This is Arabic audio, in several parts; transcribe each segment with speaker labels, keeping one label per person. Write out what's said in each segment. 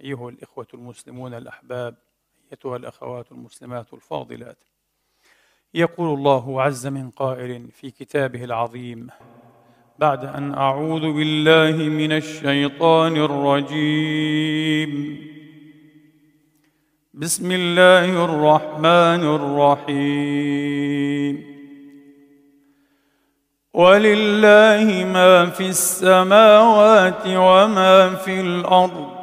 Speaker 1: أيها الإخوة المسلمون الأحباب أيتها الأخوات المسلمات الفاضلات. يقول الله عز من قائل في كتابه العظيم بعد أن أعوذ بالله من الشيطان الرجيم. بسم الله الرحمن الرحيم. ولله ما في السماوات وما في الأرض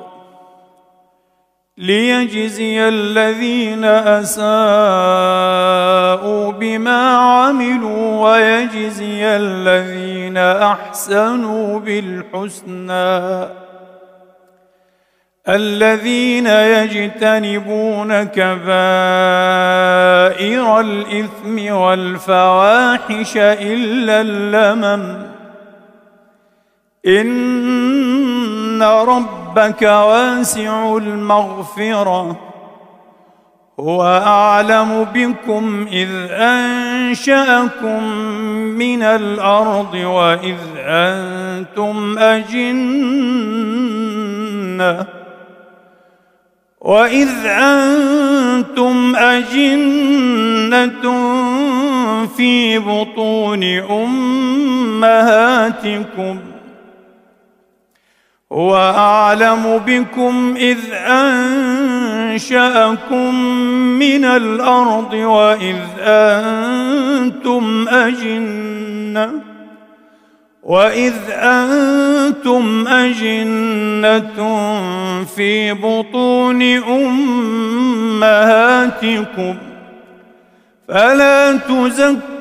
Speaker 1: ليجزي الذين أساءوا بما عملوا ويجزي الذين أحسنوا بالحسنى. الذين يجتنبون كبائر الإثم والفواحش إلا اللمم. ان ربك واسع المغفره هو اعلم بكم اذ انشاكم من الأرض واذ أنتم اجنه وإذ أنتم أجنة في بطون أمهاتكم هو أعلم بكم إذ أنشأكم من الأرض وإذ أنتم أجنة وإذ أنتم أجنة في بطون أمهاتكم فلا تزكوا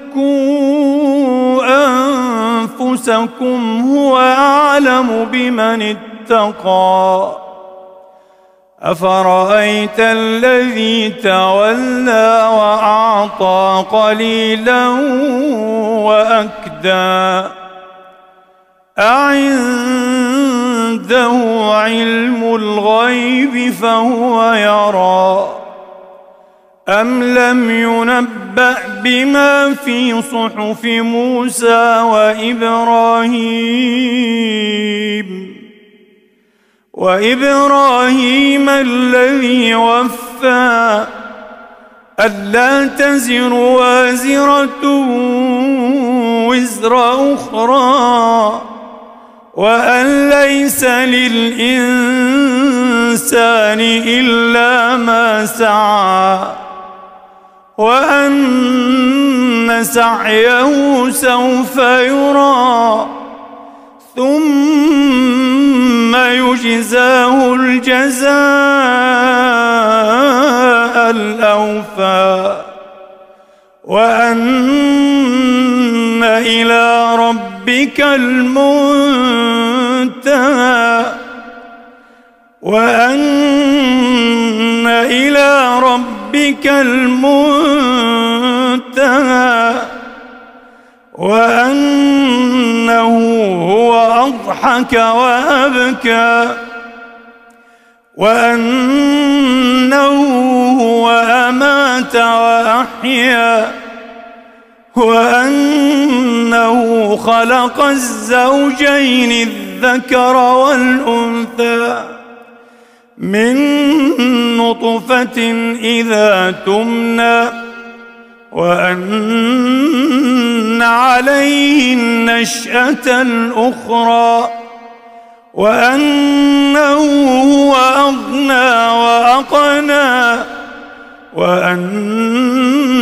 Speaker 1: أنفسكم هو أعلم بمن اتقى. أفرأيت الذي تولى وأعطى قليلا وأكدى. أعنده علم الغيب فهو يرى. أم لم ينبأ بما في صحف موسى وإبراهيم وإبراهيم الذي وفى ألا تزر وازرة وزر أخرى وأن ليس للإنسان إلا ما سعى وأن سعيه سوف يرى ثم يجزاه الجزاء الأوفى. وأن إلى ربك المنتهى. وأن إلى ربك المنتهى وأنه هو أضحك وأبكى وأنه هو أمات وأحيا وأنه خلق الزوجين الذكر والأنثى من نطفة إذا تمنى وأن عليه النشأة الأخرى وأنه هو أغنى وأقنى وأنه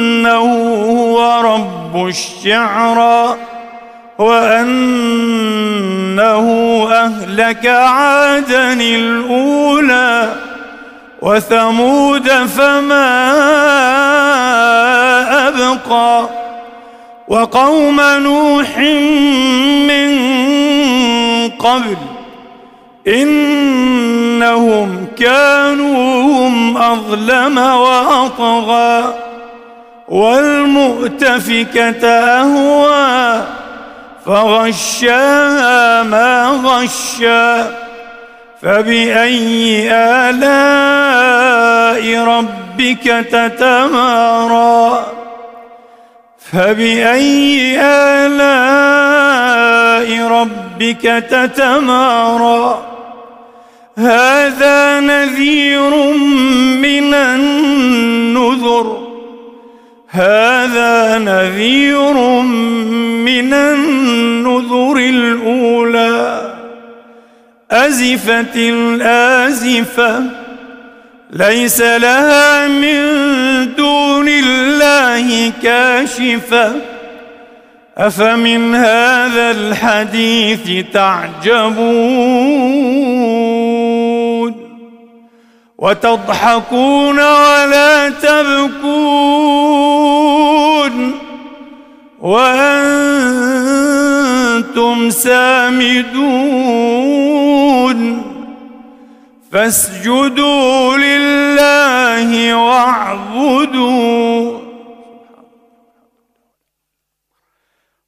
Speaker 1: هو رب الشعرى. وأنه أهلك عادا الأولى وثمود فما أبقى وقوم نوح من قبل إنهم كانوا هم أظلم وأطغى والمؤتفكة أهوى فغشاها ما غشى فبأي آلاء ربك تتمارى فبأي آلاء ربك تتمارى هذا نذير من النذر هذا نذير من النذر أزفت الآزفة. ليس لها من دون الله كاشفة. أفمن هذا الحديث تعجبون؟ وتضحكون ولا تبكون؟ وأنتم سامدون؟ فاسجدوا لله واعبدوا.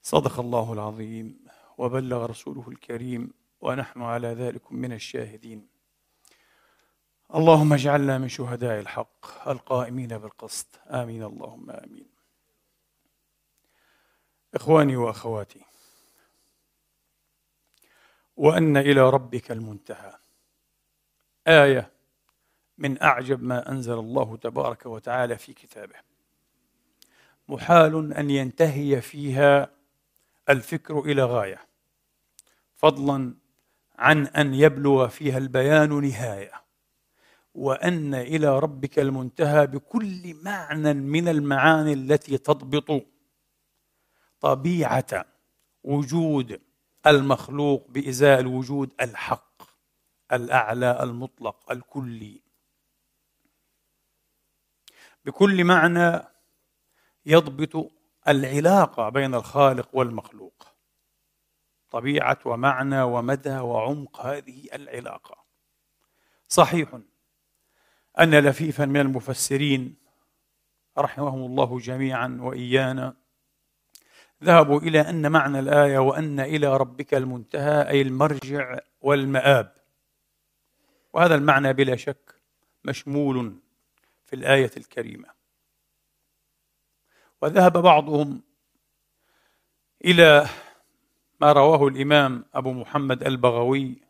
Speaker 1: صدق الله العظيم وبلغ رسوله الكريم ونحن على ذلك من الشاهدين. اللهم اجعلنا من شهداء الحق القائمين بالقسط. آمين. اللهم آمين. إخواني وأخواتي وأن إلى ربك المنتهى. آية من أعجب ما أنزل الله تبارك وتعالى في كتابه. محال أن ينتهي فيها الفكر إلى غاية فضلا عن أن يبلغ فيها البيان نهاية وأن إلى ربك المنتهى بكل معنى من المعاني التي تضبط طبيعة وجود المخلوق بازاء الوجود الحق. الأعلى المطلق الكلي. بكل معنى يضبط العلاقة بين الخالق والمخلوق. طبيعة ومعنى ومدى وعمق هذه العلاقة. صحيح أن لفيفا من المفسرين رحمهم الله جميعا وإيانا ذهبوا إلى أن معنى الآية وأن إلى ربك المنتهى أي المرجع والمآب. وهذا المعنى بلا شك مشمول في الآية الكريمة. وذهب بعضهم إلى ما رواه الإمام أبو محمد البغوي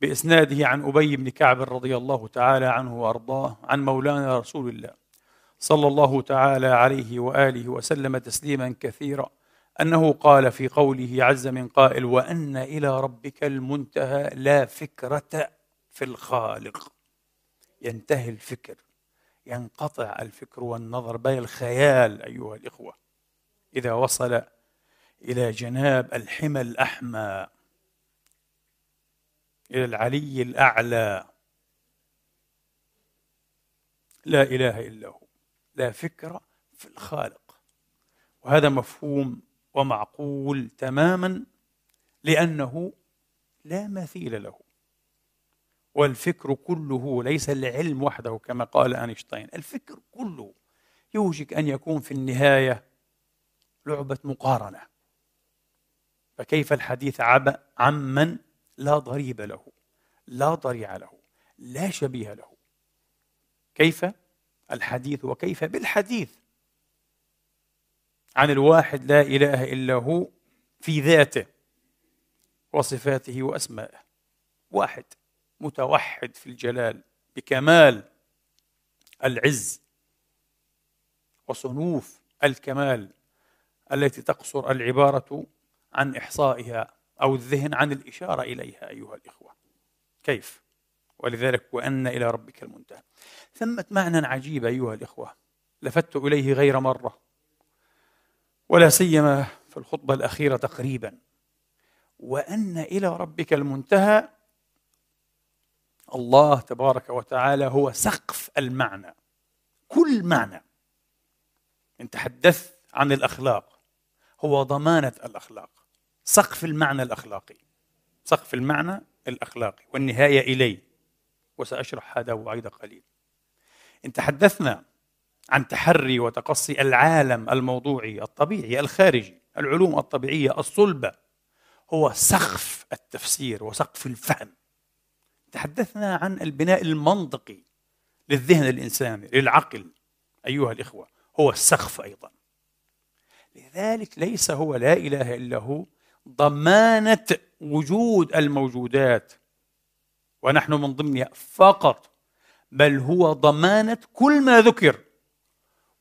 Speaker 1: بإسناده عن أبي بن كعب رضي الله تعالى عنه وأرضاه عن مولانا رسول الله صلى الله تعالى عليه وآله وسلم تسليما كثيرا أنه قال في قوله عز من قائل وأن إلى ربك المنتهى لا فكرة في الخالق. ينتهي الفكر ينقطع الفكر والنظر بل الخيال أيها الإخوة. إذا وصل إلى جناب الحمى الأحمى إلى العلي الأعلى. لا إله إلا هو. لا فكر في الخالق. وهذا مفهوم ومعقول تماما لأنه لا مثيل له. والفكر كله ليس العلم وحده كما قال آينشتاين. الفكر كله يوشك أن يكون في النهاية لعبة مقارنة. فكيف الحديث عمن لا ضريب له لا ضريع له لا شبيه له؟ كيف الحديث وكيف بالحديث؟ عن الواحد لا إله إلا هو في ذاته وصفاته وأسمائه. واحد. متوحد في الجلال بكمال العز وصنوف الكمال التي تقصر العبارة عن إحصائها أو الذهن عن الإشارة إليها أيها الإخوة. كيف؟ ولذلك وأن إلى ربك المنتهى. ثمة معنى عجيب أيها الإخوة. لفت إليه غير مرة ولا سيما في الخطبة الأخيرة تقريبا. وأن إلى ربك المنتهى الله تبارك وتعالى هو سقف المعنى. كل معنى. إن تحدثت عن الأخلاق هو ضمانة الأخلاق. سقف المعنى الأخلاقي. سقف المعنى الأخلاقي. والنهاية إليه. وسأشرح هذا وعيد قليل. إن تحدثنا عن تحري وتقصي العالم الموضوعي الطبيعي الخارجي العلوم الطبيعية الصلبة هو سقف التفسير وسقف الفهم. تحدثنا عن البناء المنطقي للذهن الإنساني للعقل أيها الإخوة هو السقف أيضا. لذلك ليس هو لا إله إلا هو ضمانة وجود الموجودات. ونحن من ضمنها فقط بل هو ضمانة كل ما ذكر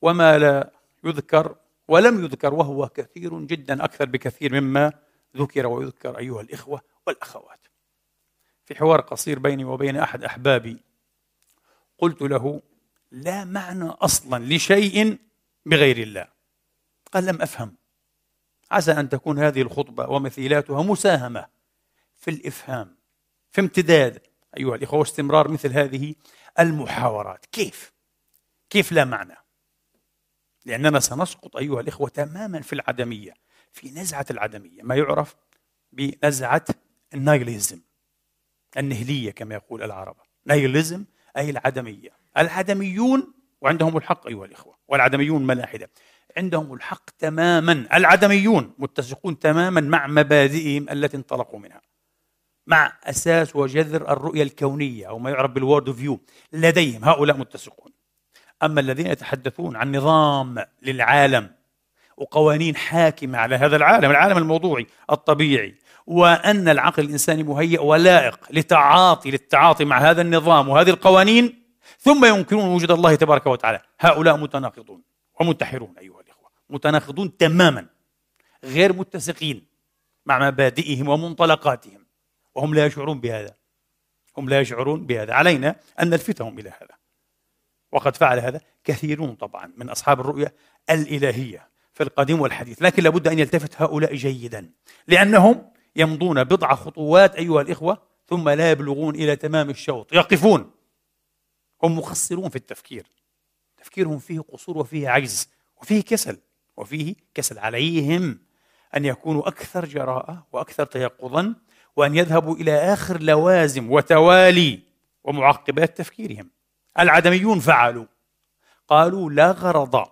Speaker 1: وما لا يذكر ولم يذكر وهو كثير جدا أكثر بكثير مما ذكر ويذكر أيها الإخوة والأخوات. في حوار قصير بيني وبين أحد أحبابي. قلت له لا معنى أصلا لشيء بغير الله. قال لم أفهم. عسى أن تكون هذه الخطبة ومثيلاتها مساهمة في الإفهام في امتداد أيها الإخوة واستمرار مثل هذه المحاورات. كيف؟ كيف لا معنى؟ لأننا سنسقط أيها الإخوة تماما في العدمية في نزعة العدمية ما يعرف بنزعة النايليزم. النهلية كما يقول العرب. نايليزم أي العدمية. العدميون وعندهم الحق أيها الإخوة والعدميون ملاحدة. عندهم الحق تماما. العدميون متسقون تماما مع مبادئهم التي انطلقوا منها. مع أساس وجذر الرؤية الكونية أو ما يعرف بالورد فيو لديهم هؤلاء متسقون. أما الذين يتحدثون عن نظام للعالم وقوانين حاكمة على هذا العالم العالم الموضوعي الطبيعي وأن العقل الإنساني مهيئ ولائق لتعاطي للتعاطي مع هذا النظام وهذه القوانين ثم ينكرون وجود الله تبارك وتعالى. هؤلاء متناقضون ومنتحرون أيها الإخوة. متناقضون تماما غير متسقين مع مبادئهم ومنطلقاتهم وهم لا يشعرون بهذا. هم لا يشعرون بهذا. علينا أن نلفتهم إلى هذا. وقد فعل هذا كثيرون طبعا من أصحاب الرؤية الإلهية في القديم والحديث. لكن لابد أن يلتفت هؤلاء جيدا لأنهم يمضون بضع خطوات أيها الإخوة ثم لا يبلغون إلى تمام الشوط. يقفون. هم مقصرون في التفكير. تفكيرهم فيه قصور وفيه عجز وفيه كسل وفيه كسل عليهم أن يكونوا أكثر جراءة وأكثر تيقظا وأن يذهبوا إلى آخر لوازم وتوالي ومعقبات تفكيرهم. العدميون فعلوا. قالوا لا غرض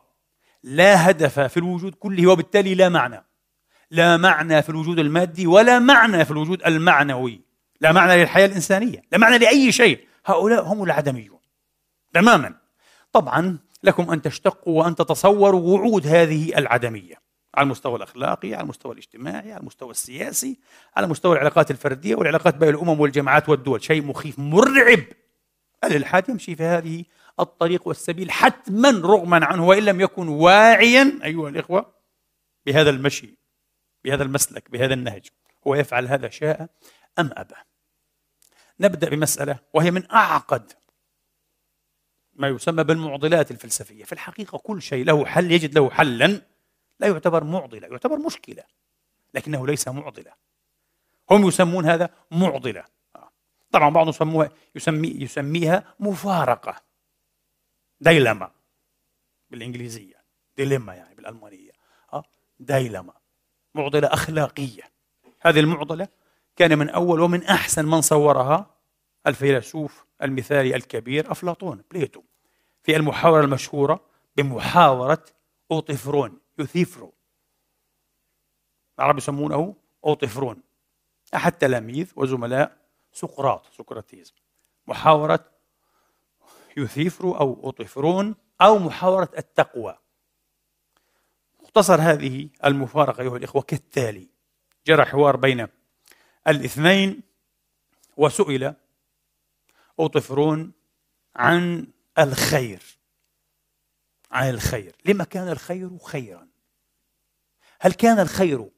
Speaker 1: لا هدف في الوجود كله وبالتالي لا معنى. لا معنى في الوجود المادي ولا معنى في الوجود المعنوي. لا معنى للحياة الإنسانية لا معنى لأي شيء. هؤلاء هم العدميون. تماما. طبعا لكم أن تشتقوا وأن تتصوروا وعود هذه العدمية على المستوى الأخلاقي على المستوى الاجتماعي على المستوى السياسي على مستوى العلاقات الفردية والعلاقات بين الأمم والجماعات والدول. شيء مخيف مرعب. الإلحاد يمشي في هذه الطريق والسبيل حتما رغما عنه وإن لم يكن واعيا أيها الإخوة بهذا المشي؟ بهذا المسلك بهذا النهج هو يفعل هذا شاء أم أبى. نبدأ بمسألة وهي من أعقد ما يسمى بالمعضلات الفلسفية. في الحقيقة كل شيء له حل يجد له حلا لا يعتبر معضلة يعتبر مشكلة لكنه ليس معضلة. هم يسمون هذا معضلة. طبعا بعضهم يسموها يسمي يسميها مفارقة. ديلما بالإنجليزية. ديليما يعني بالألمانية. ديلما معضلة أخلاقية. هذه المعضلة كان من أول ومن أحسن من صورها الفيلسوف المثالي الكبير أفلاطون بليتو في المحاورة المشهورة بمحاورة أوطفرون Euthyphro. العرب يسمونه أوطفرون أحد تلاميذ وزملاء سقراط Socrates محاورة Euthyphro أو أوطفرون أو محاورة التقوى. مختصر هذه المفارقة أيها الإخوة كالتالي. جرى حوار بين الاثنين وسئل أوطفرون عن الخير. عن الخير. لما كان الخير خيرا؟ هل كان الخير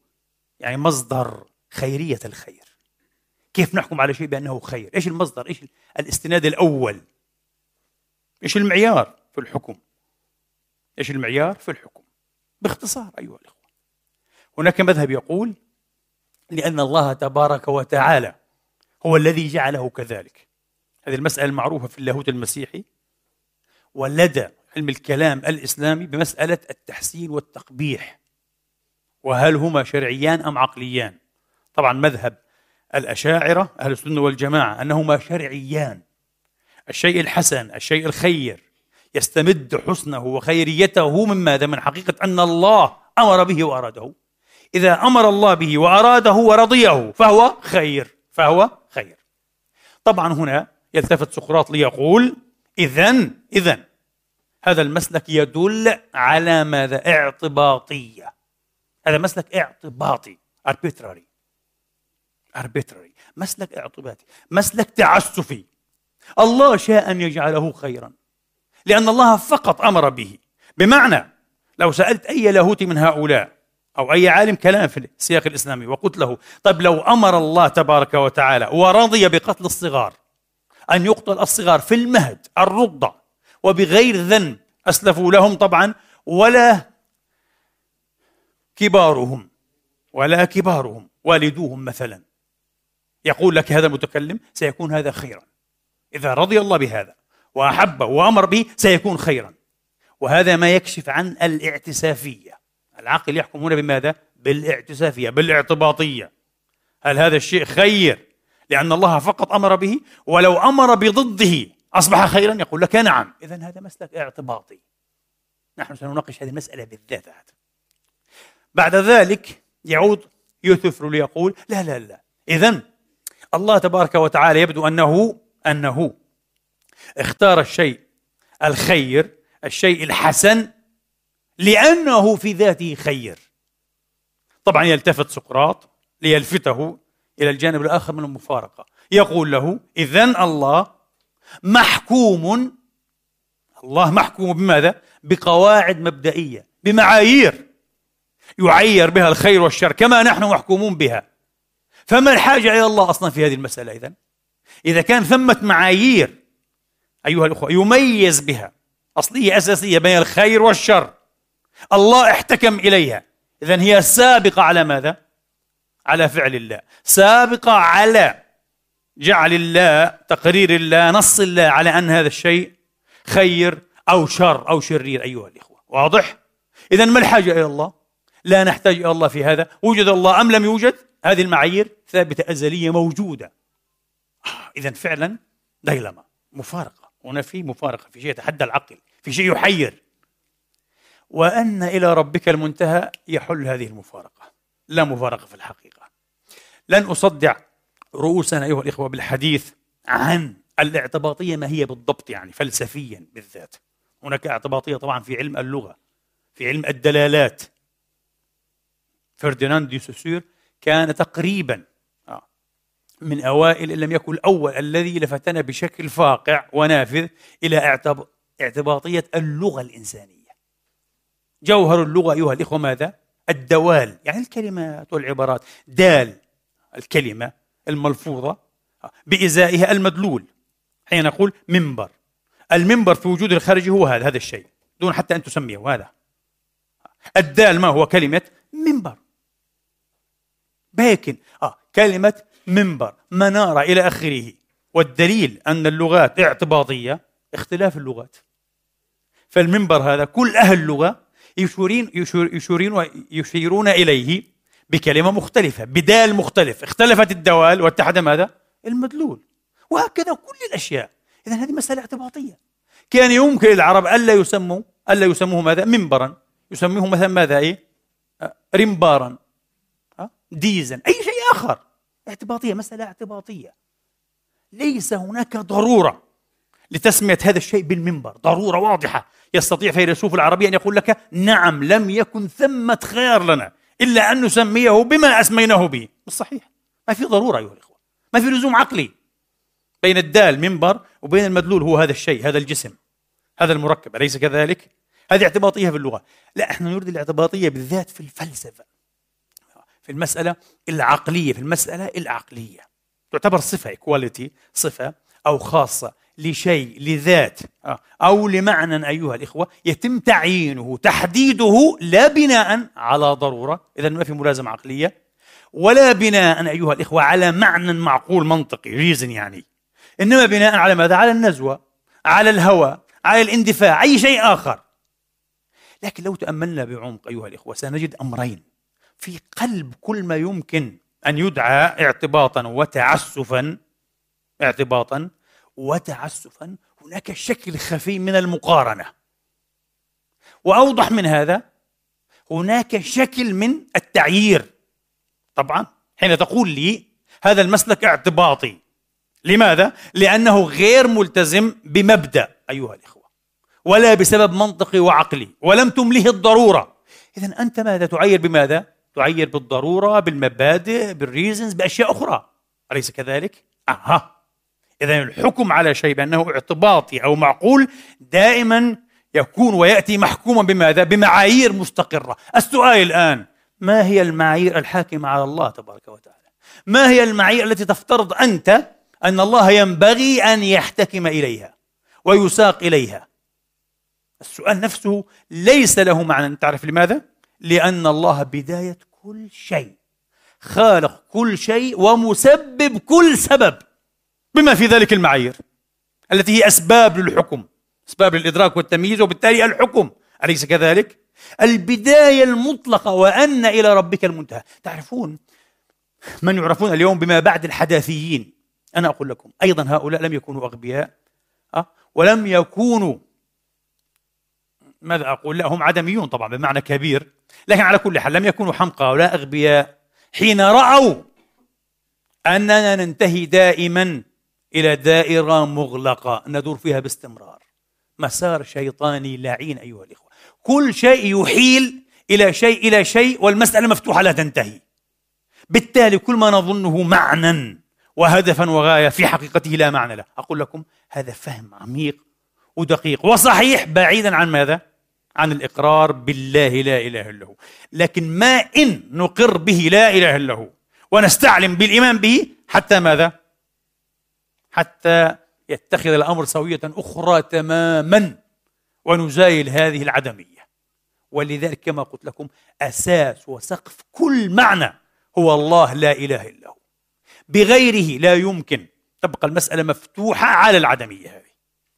Speaker 1: يعني مصدر خيرية الخير؟ كيف نحكم على شيء بأنه خير؟ إيش المصدر؟ إيش الاستناد الأول؟ إيش المعيار في الحكم؟ إيش المعيار في الحكم؟ باختصار أيها الأخوة. هناك مذهب يقول لأن الله تبارك وتعالى هو الذي جعله كذلك. هذه المسألة المعروفة في اللاهوت المسيحي ولدى علم الكلام الإسلامي بمسألة التحسين والتقبيح. وهل هما شرعيان أم عقليان؟ طبعا مذهب الأشاعرة أهل السنة والجماعة أنهما شرعيان. الشيء الحسن الشيء الخير يستمد حسنه وخيريته من ماذا؟ من حقيقة أن الله أمر به وأراده. إذا أمر الله به وأراده ورضيه فهو خير فهو خير. طبعا هنا يلتفت سقراط ليقول إذا إذا هذا المسلك يدل على ماذا؟ اعتباطية. هذا مسلك اعتباطي arbitrary arbitrary. مسلك اعتباطي مسلك تعسفي. الله شاء أن يجعله خيرا. لأن الله فقط أمر به. بمعنى لو سألت أي لاهوتي من هؤلاء أو أي عالم كلام في السياق الإسلامي وقلت له طيب لو أمر الله تبارك وتعالى ورضي بقتل الصغار أن يقتل الصغار في المهد الرضع وبغير ذنب أسلفوا لهم طبعا ولا كبارهم ولا كبارهم والدوهم مثلا. يقول لك هذا المتكلم سيكون هذا خيرا. إذا رضي الله بهذا وأحبه وأمر به سيكون خيرا. وهذا ما يكشف عن الاعتسافية. العقل يحكم هنا بماذا؟ بالاعتسافية بالاعتباطية. هل هذا الشيء خير لأن الله فقط أمر به؟ ولو أمر بضده أصبح خيرا؟ يقول لك نعم. إذا هذا مسلك اعتباطي. نحن سنناقش هذه المسألة بالذات بعد ذلك يعود يوثفر ليقول لا لا لا. إذا الله تبارك وتعالى يبدو أنه أنه اختار الشيء الخير الشيء الحسن لأنه في ذاته خير. طبعا يلتفت سقراط ليلفته إلى الجانب الآخر من المفارقة. يقول له إذا الله محكوم الله محكوم بماذا؟ بقواعد مبدئية بمعايير يعير بها الخير والشر كما نحن محكومون بها. فما الحاجة إلى الله أصلا في هذه المسألة إذا إذا كان ثمة معايير أيها الأخوة يميز بها أصلية أساسية بين الخير والشر الله احتكم إليها إذا هي سابقة على ماذا؟ على فعل الله سابقة على جعل الله تقرير الله نص الله على أن هذا الشيء خير أو شر أو شرير أيها الإخوة واضح؟ إذا ما الحاجة إلى الله؟ لا نحتاج إلى الله في هذا وجد الله أم لم يوجد؟ هذه المعايير ثابتة أزلية موجودة آه إذا فعلا ديلما مفارقة هنا في مفارقة في شيء يتحدى العقل في شيء يحير. وأن إلى ربك المنتهى يحل هذه المفارقة. لا مفارقة في الحقيقة. لن أصدع رؤوسنا أيها الإخوة بالحديث عن الاعتباطية ما هي بالضبط يعني فلسفيا بالذات. هناك اعتباطية طبعا في علم اللغة في علم الدلالات. فرديناند دي سوسير كان تقريبا من أوائل إن لم يكن الأول الذي لفتنا بشكل فاقع ونافذ إلى اعتباطية اللغة الإنسانية. جوهر اللغة أيها الإخوة ماذا؟ الدوال يعني الكلمات والعبارات. دال الكلمة الملفوظة بإزائها المدلول. حين نقول منبر. المنبر في وجود الخارجي هو هذا هذا الشيء دون حتى أن تسميه هذا. الدال ما هو؟ كلمة منبر. باكن آه كلمة منبر منارة إلى آخره. والدليل أن اللغات اعتباطية اختلاف اللغات. فالمنبر هذا كل أهل اللغة يشيرين يشيرون يشيرون إليه بكلمة مختلفة بدال مختلف. اختلفت الدوال واتحد ماذا؟ المدلول. وهكذا كل الأشياء. إذا هذه مسألة اعتباطية كان يمكن للعرب ألا يسموا ألا يسموه ماذا؟ منبرا. يسموه مثلا ماذا؟ إيه؟ رمبارا. ديزا. أي شيء آخر. اعتباطية مسألة اعتباطية. ليس هناك ضرورة لتسمية هذا الشيء بالمنبر. ضرورة واضحة. يستطيع فيلسوف العربية أن يقول لك نعم لم يكن ثمة خيار لنا إلا أن نسميه بما أسميناه به. مش صحيح. ما في ضرورة أيها الإخوة. ما في لزوم عقلي. بين الدال منبر وبين المدلول هو هذا الشيء هذا الجسم هذا المركب. أليس كذلك؟ هذه اعتباطية في اللغة. لا إحنا نريد الاعتباطية بالذات في الفلسفة. في المسألة العقلية في المسألة العقلية. تعتبر صفة كواليتي صفة أو خاصة لشيء لذات. آه، أو لمعنى أيها الإخوة يتم تعيينه تحديده لا بناء على ضرورة. إذا ما في ملازمة عقلية ولا بناء أيها الإخوة على معنى معقول منطقي ريزن يعني. إنما بناء على ماذا؟ على النزوة على الهوى على الاندفاع أي شيء آخر. لكن لو تأملنا بعمق أيها الإخوة سنجد أمرين. في قلب كل ما يمكن أن يدعى اعتباطا وتعسفا اعتباطا وتعسفا. هناك شكل خفي من المقارنة. وأوضح من هذا هناك شكل من التعيير. طبعا حين تقول لي هذا المسلك اعتباطي. لماذا؟ لأنه غير ملتزم بمبدأ أيها الإخوة ولا بسبب منطقي وعقلي ولم تمله الضرورة. إذا أنت ماذا؟ تعير بماذا؟ تعير بالضرورة بالمبادئ بالريزنز بأشياء أخرى أليس كذلك؟ أها إذا الحكم على شيء بأنه اعتباطي أو معقول دائما يكون ويأتي محكوما بماذا؟ بمعايير مستقرة السؤال الآن ما هي المعايير الحاكمة على الله تبارك وتعالى؟ ما هي المعايير التي تفترض أنت أن الله ينبغي أن يحتكم إليها ويساق إليها السؤال نفسه ليس له معنى تعرف لماذا؟ لأن الله بداية كل شيء خالق كل شيء ومسبب كل سبب بما في ذلك المعايير التي هي أسباب للحكم أسباب للإدراك والتمييز وبالتالي الحكم أليس كذلك؟ البداية المطلقة وأن إلى ربك المنتهى تعرفون من يعرفون اليوم بما بعد الحداثيين أنا أقول لكم أيضا هؤلاء لم يكونوا أغبياء أه؟ ولم يكونوا ماذا أقول؟ لا هم عدميون طبعا بمعنى كبير. لكن على كل حال لم يكونوا حمقى ولا أغبياء حين رأوا أننا ننتهي دائما إلى دائرة مغلقة ندور فيها باستمرار. مسار شيطاني لعين أيها الإخوة. كل شيء يحيل إلى شيء إلى شيء والمسألة مفتوحة لا تنتهي. بالتالي كل ما نظنه معنى وهدفا وغاية في حقيقته لا معنى له. أقول لكم هذا فهم عميق ودقيق وصحيح بعيدا عن ماذا؟ عن الإقرار بالله لا إله إلا هو. لكن ما إن نقر به لا إله إلا هو ونستعلم بالإيمان به حتى ماذا؟ حتى يتخذ الأمر سوية أخرى تماما ونزايل هذه العدمية. ولذلك كما قلت لكم أساس وسقف كل معنى هو الله لا إله إلا هو. بغيره لا يمكن. تبقى المسألة مفتوحة على العدمية هذه.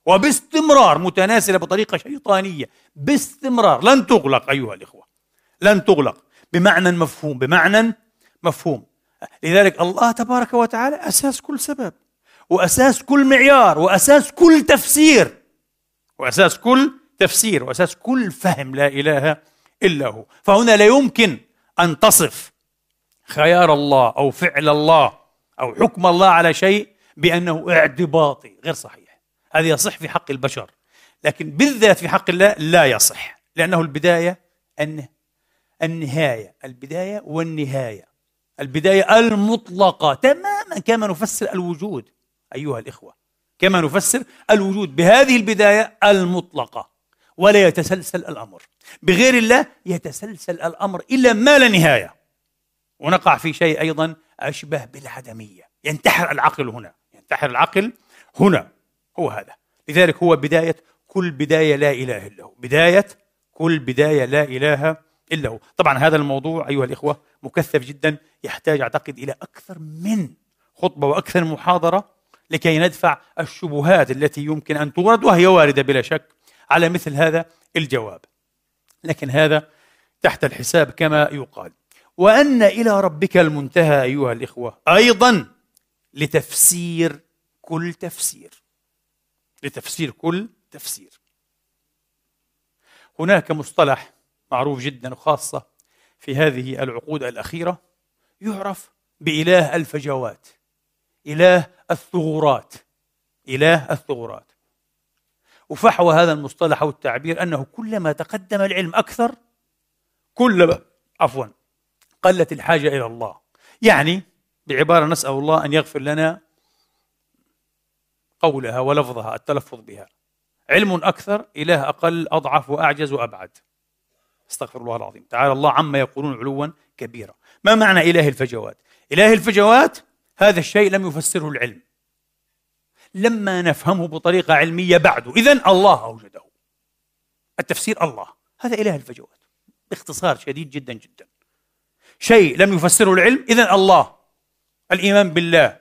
Speaker 1: وباستمرار متناسلة بطريقة شيطانية باستمرار. لن تغلق أيها الإخوة. لن تغلق. بمعنى مفهوم بمعنى مفهوم. لذلك الله تبارك وتعالى أساس كل سبب وأساس كل معيار وأساس كل تفسير. وأساس كل تفسير وأساس كل فهم لا إله إلا هو. فهنا لا يمكن أن تصف خيار الله أو فعل الله أو حكم الله على شيء بأنه اعتباطي غير صحيح. هذا يصح في حق البشر لكن بالذات في حق الله لا يصح لأنه البداية النهاية البداية والنهاية. البداية المطلقة تماما كما نفسر الوجود أيها الإخوة. كما نفسر الوجود بهذه البداية المطلقة. ولا يتسلسل الأمر. بغير الله يتسلسل الأمر إلى ما لا نهاية. ونقع في شيء أيضا أشبه بالعدمية. ينتحر العقل هنا. ينتحر العقل هنا. هو هذا. لذلك هو بداية كل بداية لا إله إلا هو. بداية كل بداية لا إله إلا هو. طبعا هذا الموضوع أيها الإخوة مكثف جدا يحتاج أعتقد إلى أكثر من خطبة وأكثر محاضرة لكي ندفع الشبهات التي يمكن أن تورد وهي واردة بلا شك على مثل هذا الجواب. لكن هذا تحت الحساب كما يقال. وأن إلى ربك المنتهى أيها الإخوة أيضا لتفسير كل تفسير. لتفسير كل تفسير. هناك مصطلح معروف جدا وخاصة في هذه العقود الأخيرة يعرف بإله الفجوات إله الثغورات إله الثغورات. وفحوى هذا المصطلح أو التعبير أنه كلما تقدم العلم أكثر كلما عفوا قلت الحاجة إلى الله. يعني بعبارة نسأل الله أن يغفر لنا قولها ولفظها التلفظ بها. علم أكثر إله أقل أضعف وأعجز وأبعد. استغفر الله العظيم. تعالى الله عما يقولون علوا كبيرا. ما معنى إله الفجوات؟ إله الفجوات هذا الشيء لم يفسره العلم. لما نفهمه بطريقة علمية بعد. إذا الله أوجده. التفسير الله. هذا إله الفجوات. باختصار شديد جدا جدا. شيء لم يفسره العلم إذا الله. الإيمان بالله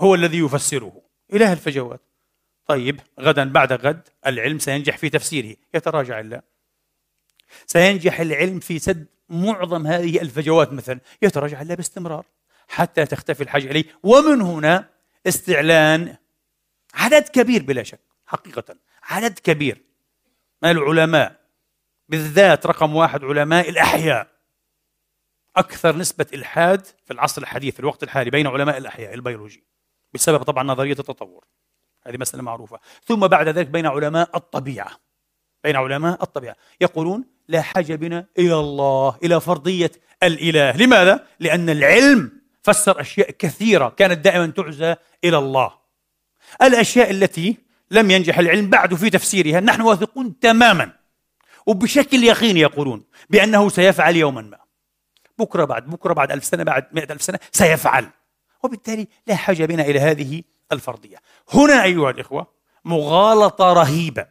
Speaker 1: هو الذي يفسره. إله الفجوات طيب غدا بعد غد العلم سينجح في تفسيره. يتراجع الله سينجح العلم في سد معظم هذه الفجوات مثلا. يتراجع الله باستمرار حتى تختفي الحاجة إليه. ومن هنا استعلان عدد كبير بلا شك حقيقة عدد كبير. من العلماء؟ بالذات رقم واحد علماء الأحياء. أكثر نسبة إلحاد في العصر الحديث في الوقت الحالي بين علماء الأحياء البيولوجي. بسبب طبعا نظرية التطور. هذه مسألة معروفة. ثم بعد ذلك بين علماء الطبيعة. بين علماء الطبيعة. يقولون لا حاجة بنا إلى الله إلى فرضية الإله. لماذا؟ لأن العلم فسر أشياء كثيرة كانت دائما تعزى إلى الله. الأشياء التي لم ينجح العلم بعد في تفسيرها نحن واثقون تماما. وبشكل يقين يقولون بأنه سيفعل يوما ما. بكرة بعد بكرة بعد ألف سنة بعد مئة ألف سنة سيفعل. وبالتالي لا حاجة بنا إلى هذه الفرضية. هنا أيها الإخوة مغالطة رهيبة.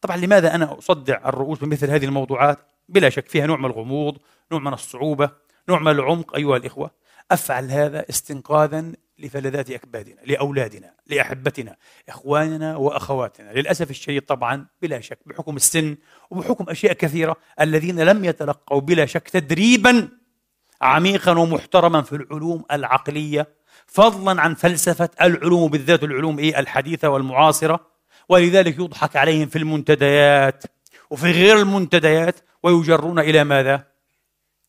Speaker 1: طبعا لماذا أنا أصدع الرؤوس بمثل هذه الموضوعات؟ بلا شك فيها نوع من الغموض نوع من الصعوبة نوع من العمق أيها الإخوة. أفعل هذا استنقاذا لفلذات أكبادنا لأولادنا لأحبتنا إخواننا وأخواتنا. للأسف الشديد طبعا بلا شك بحكم السن وبحكم أشياء كثيرة الذين لم يتلقوا بلا شك تدريبا عميقا ومحترما في العلوم العقلية فضلا عن فلسفة العلوم بالذات العلوم إيه الحديثة والمعاصرة. ولذلك يضحك عليهم في المنتديات وفي غير المنتديات ويجرون إلى ماذا؟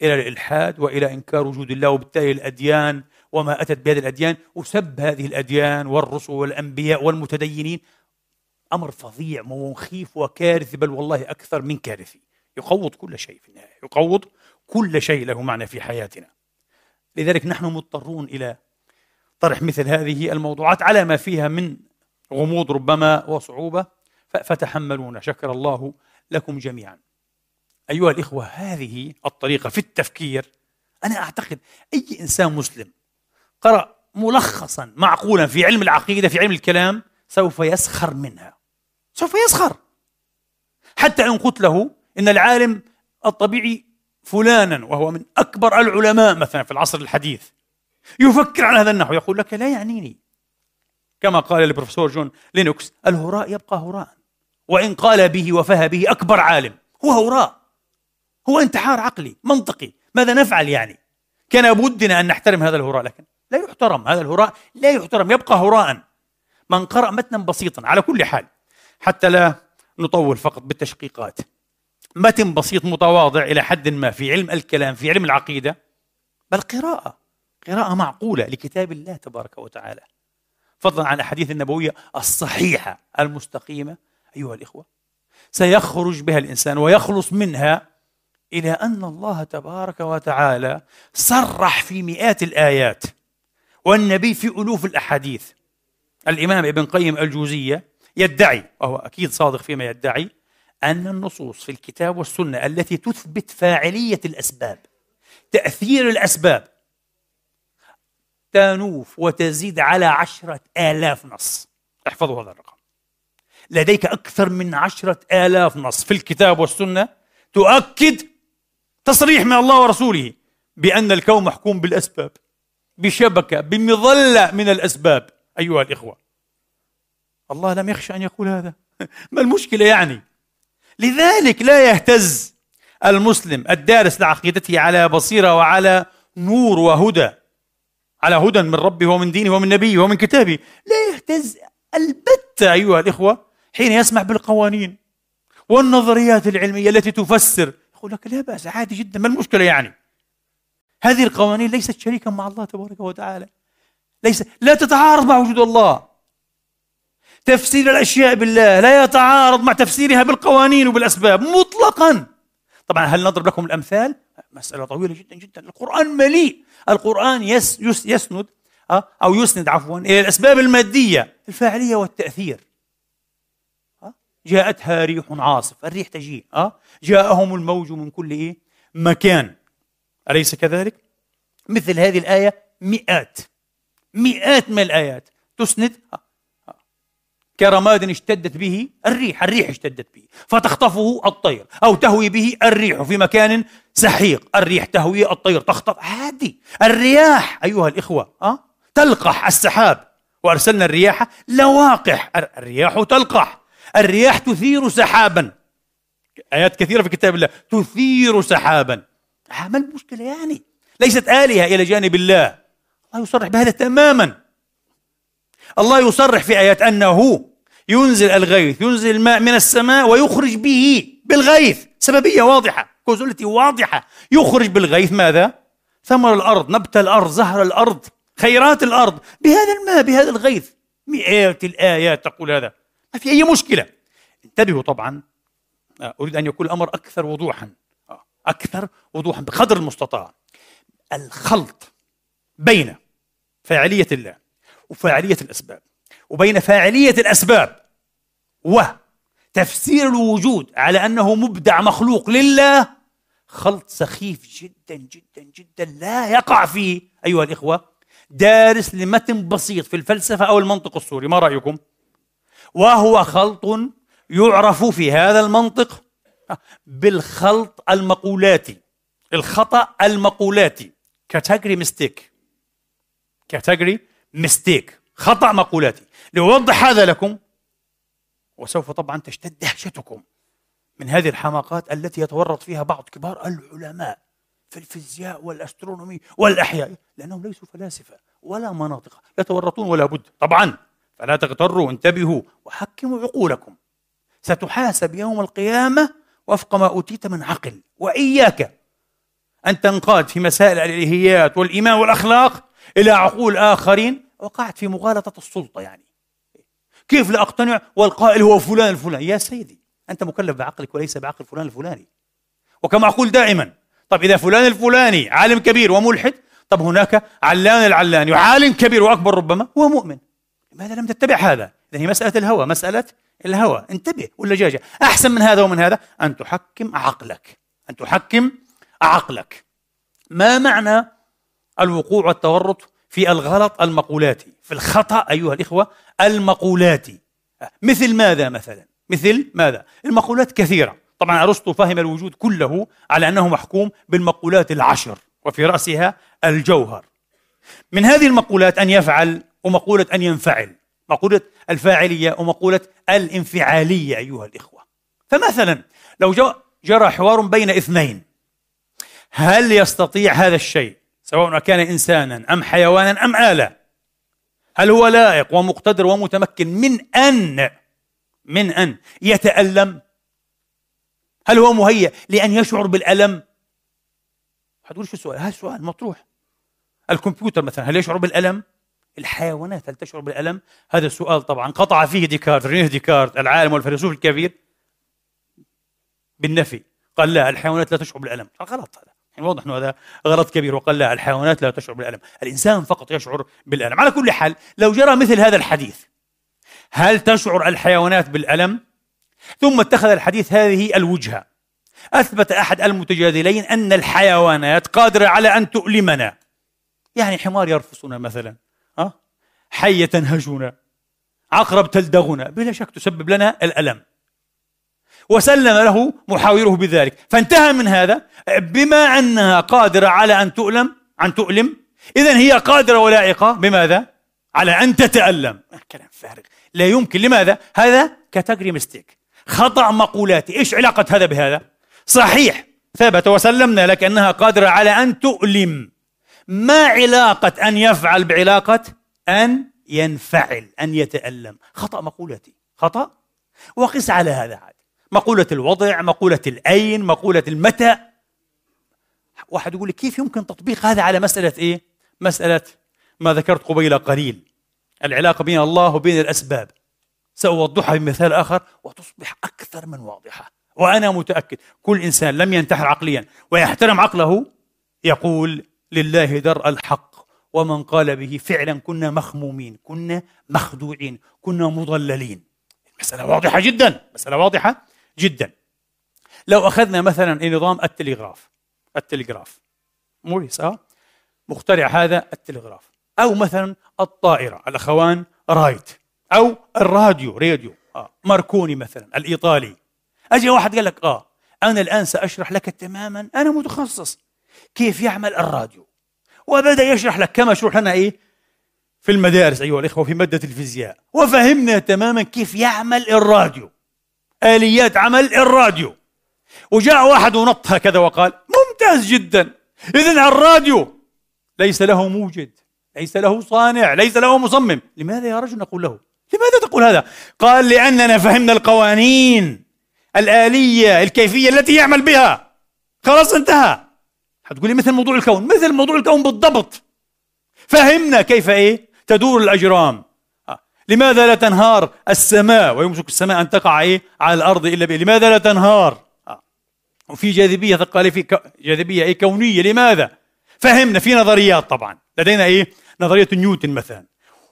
Speaker 1: إلى الإلحاد وإلى إنكار وجود الله وبالتالي الأديان وما أتت بهذه الأديان. وسب هذه الأديان والرسل والأنبياء والمتدينين أمر فظيع ومخيف وكارثي بل والله أكثر من كارثي. يقوض كل شيء في النهاية. يقوض كل شيء له معنى في حياتنا. لذلك نحن مضطرون إلى طرح مثل هذه الموضوعات على ما فيها من غموض ربما وصعوبة فتحملونا. شكر الله لكم جميعا. أيها الإخوة هذه الطريقة في التفكير أنا أعتقد أي إنسان مسلم قرأ ملخصا معقولا في علم العقيدة في علم الكلام سوف يسخر منها. سوف يسخر. حتى إن قلت له إن العالم الطبيعي فلانا وهو من أكبر العلماء مثلا في العصر الحديث يفكر على هذا النحو يقول لك لا يعنيني. كما قال البروفيسور جون لينوكس الهراء يبقى هراء وإن قال به وفاه به أكبر عالم هو هراء هو انتحار عقلي منطقي ماذا نفعل يعني؟ كان بودنا أن نحترم هذا الهراء لكن لا يحترم هذا الهراء لا يحترم يبقى هراء. من قرأ متنا بسيطا على كل حال حتى لا نطول فقط بالتشقيقات. متن بسيط متواضع إلى حد ما في علم الكلام في علم العقيدة بل قراءة قراءة معقولة لكتاب الله تبارك وتعالى. فضلا عن الأحاديث النبوية الصحيحة المستقيمة أيها الإخوة سيخرج بها الإنسان ويخلص منها إلى أن الله تبارك وتعالى صرح في مئات الآيات والنبي في ألوف الأحاديث. الإمام ابن قيم الجوزية يدعي وهو أكيد صادق فيما يدعي أن النصوص في الكتاب والسنة التي تثبت فاعلية الأسباب تأثير الأسباب تنوف وتزيد على عشرة آلاف نص. احفظوا هذا الرقم. لديك أكثر من عشرة آلاف نص في الكتاب والسنة تؤكد تصريح من الله ورسوله بأن الكون محكوم بالأسباب بشبكة بمظلة من الأسباب أيها الإخوة. الله لم يخشى أن يقول هذا. ما المشكلة يعني؟ لذلك لا يهتز المسلم الدارس لعقيدته على بصيرة وعلى نور وهدى على هدى من ربه ومن دينه ومن نبيه ومن كتابه. لا يهتز البتة أيها الإخوة حين يسمع بالقوانين والنظريات العلمية التي تفسر. يقول لك لا بأس عادي جدا ما المشكلة يعني؟ هذه القوانين ليست شريكا مع الله تبارك وتعالى. ليس لا تتعارض مع وجود الله. تفسير الأشياء بالله لا يتعارض مع تفسيرها بالقوانين وبالأسباب مطلقا طبعا هل نضرب لكم الأمثال مسألة طويلة جدا جدا القرآن مليء القرآن يس يس يسند آه، أو يسند عفوا إلى الأسباب المادية الفاعلية والتأثير آه، جاءتها ريح عاصف الريح تجيء أه؟ جاءهم الموج من كل إيه؟ مكان أليس كذلك؟ مثل هذه الآية مئات مئات من الآيات تسند كرماد اشتدت به الريح الريح اشتدت به فتخطفه الطير أو تهوي به الريح في مكان سحيق الريح تهوي الطير تخطف. عادي. الرياح أيها الإخوة أه؟ تلقح السحاب وأرسلنا الرياح لواقح. الرياح تلقح. الرياح تثير سحابا. آيات كثيرة في كتاب الله. تثير سحابا. ما المشكلة يعني؟ ليست آلهة إلى جانب الله. الله يصرح بهذا تماما. الله يصرح في آيات أنه ينزل الغيث ينزل الماء من السماء ويخرج به بالغيث. سببية واضحة كوزولتي واضحة. يخرج بالغيث ماذا؟ ثمر الأرض نبت الأرض زهر الأرض خيرات الأرض. بهذا الماء بهذا الغيث. مئات الآيات تقول هذا. ما في أي مشكلة. انتبهوا طبعا. آه، أريد أن يكون الأمر أكثر وضوحا. آه، أكثر وضوحا بقدر المستطاع. الخلط بين فاعلية الله وفاعلية الأسباب. وبين فاعلية الأسباب وتفسير الوجود على أنه مبدع مخلوق لله خلط سخيف جدا جدا جدا لا يقع فيه أيها الإخوة دارس لمتن بسيط في الفلسفة أو المنطق الصوري. ما رأيكم؟ وهو خلط يعرف في هذا المنطق بالخلط المقولاتي الخطأ المقولاتي. category mistake category mistake خطأ مقولاتي. لأوضح هذا لكم وسوف طبعا تشتد دهشتكم من هذه الحماقات التي يتورط فيها بعض كبار العلماء في الفيزياء والأسترونومي والأحياء لأنهم ليسوا فلاسفة ولا مناطق يتورطون ولا بد. طبعا فلا تغتروا انتبهوا وحكموا عقولكم. ستحاسب يوم القيامة وفق ما أوتيت من عقل. وإياك أن تنقاد في مسائل الإلهيات والإيمان والأخلاق إلى عقول آخرين وقعت في مغالطة السلطة يعني. كيف لا أقتنع؟ والقائل هو فلان الفلاني. يا سيدي أنت مكلف بعقلك وليس بعقل فلان الفلاني. وكما أقول دائما طب إذا فلان الفلاني عالم كبير وملحد طب هناك علان العلاني وعالم كبير وأكبر ربما هو مؤمن لماذا لم تتبع هذا؟ إذا هي مسألة الهوى مسألة الهوى. انتبه واللجاجة أحسن من هذا ومن هذا؟ أن تحكم عقلك. أن تحكم عقلك. ما معنى الوقوع والتورط؟ في الغلط المقولاتي في الخطأ أيها الإخوة المقولاتي مثل ماذا مثلا؟ مثل ماذا؟ المقولات كثيرة. طبعا أرسطو فهم الوجود كله على أنه محكوم بالمقولات العشر وفي رأسها الجوهر. من هذه المقولات أن يفعل ومقولة أن ينفعل. مقولة الفاعلية ومقولة الانفعالية أيها الإخوة. فمثلا لو جرى حوار بين اثنين هل يستطيع هذا الشيء؟ سواء كان إنسانا أم حيوانا أم آلة. هل هو لائق ومقتدر ومتمكن من أن من أن يتألم؟ هل هو مهيأ لأن يشعر بالألم؟ حتقول شو السؤال؟ هذا السؤال مطروح. الكمبيوتر مثلا هل يشعر بالألم؟ الحيوانات هل تشعر بالألم؟ هذا السؤال طبعا قطع فيه ديكارت رينيه ديكارت العالم والفيلسوف الكبير بالنفي. قال لا الحيوانات لا تشعر بالألم. غلط هذا. يعني واضح إنه هذا غلط كبير وقال لا الحيوانات لا تشعر بالألم، الإنسان فقط يشعر بالألم، على كل حال لو جرى مثل هذا الحديث هل تشعر الحيوانات بالألم؟ ثم اتخذ الحديث هذه الوجهة. أثبت أحد المتجادلين أن الحيوانات قادرة على أن تؤلمنا. يعني حمار يرفصنا مثلا ها؟ حية تنهجنا عقرب تلدغنا بلا شك تسبب لنا الألم. وسلم له محاوره بذلك. فانتهى من هذا. بما أنها قادرة على أن تؤلم أن تؤلم إذا هي قادرة ولائقة. بماذا؟ على أن تتألم. كلام فارغ. لا يمكن. لماذا؟ هذا category mistake خطأ مقولاتي. إيش علاقة هذا بهذا؟ صحيح. ثبت وسلمنا لك أنها قادرة على أن تؤلم. ما علاقة أن يفعل بعلاقة؟ أن ينفعل أن يتألم. خطأ مقولاتي. خطأ؟ وقس على هذا مقولة الوضع مقولة الأين مقولة المتى. واحد يقول لي كيف يمكن تطبيق هذا على مسألة إيه؟ مسألة ما ذكرت قبيل قليل. العلاقة بين الله وبين الأسباب. سأوضحها بمثال آخر وتصبح أكثر من واضحة. وأنا متأكد كل إنسان لم ينتحر عقليا ويحترم عقله يقول لله درء الحق ومن قال به فعلا كنا مخمومين كنا مخدوعين كنا مضللين. مسألة واضحة جدا. مسألة واضحة. جدا. لو أخذنا مثلا نظام التلغراف؟ التلغراف. موريس أه؟ مخترع هذا التلغراف. أو مثلا الطائرة الأخوان رايت. أو الراديو راديو آه. ماركوني مثلا الإيطالي. أجي واحد قال لك آه أنا الآن سأشرح لك تماما أنا متخصص. كيف يعمل الراديو؟ وبدأ يشرح لك كما شرح لنا إيه؟ في المدارس أيها الإخوة في مادة الفيزياء. وفهمنا تماما كيف يعمل الراديو. آليات عمل الراديو. وجاء واحد ونط هكذا وقال ممتاز جدا. إذا الراديو. ليس له موجد ليس له صانع ليس له مصمم. لماذا يا رجل نقول له؟ لماذا تقول هذا؟ قال لأننا فهمنا القوانين الآلية الكيفية التي يعمل بها. خلاص انتهى. حتقول لي مثل موضوع الكون مثل موضوع الكون بالضبط. فهمنا كيف إيه؟ تدور الأجرام. آه. لماذا لا تنهار السماء؟ ويمسك السماء أن تقع إيه؟ على الأرض إلا به لماذا لا تنهار؟ آه. وفي جاذبية ثقاليه في جاذبية إيه؟ كونية. لماذا؟ فهمنا في نظريات طبعا. لدينا إيه؟ نظرية نيوتن مثلا.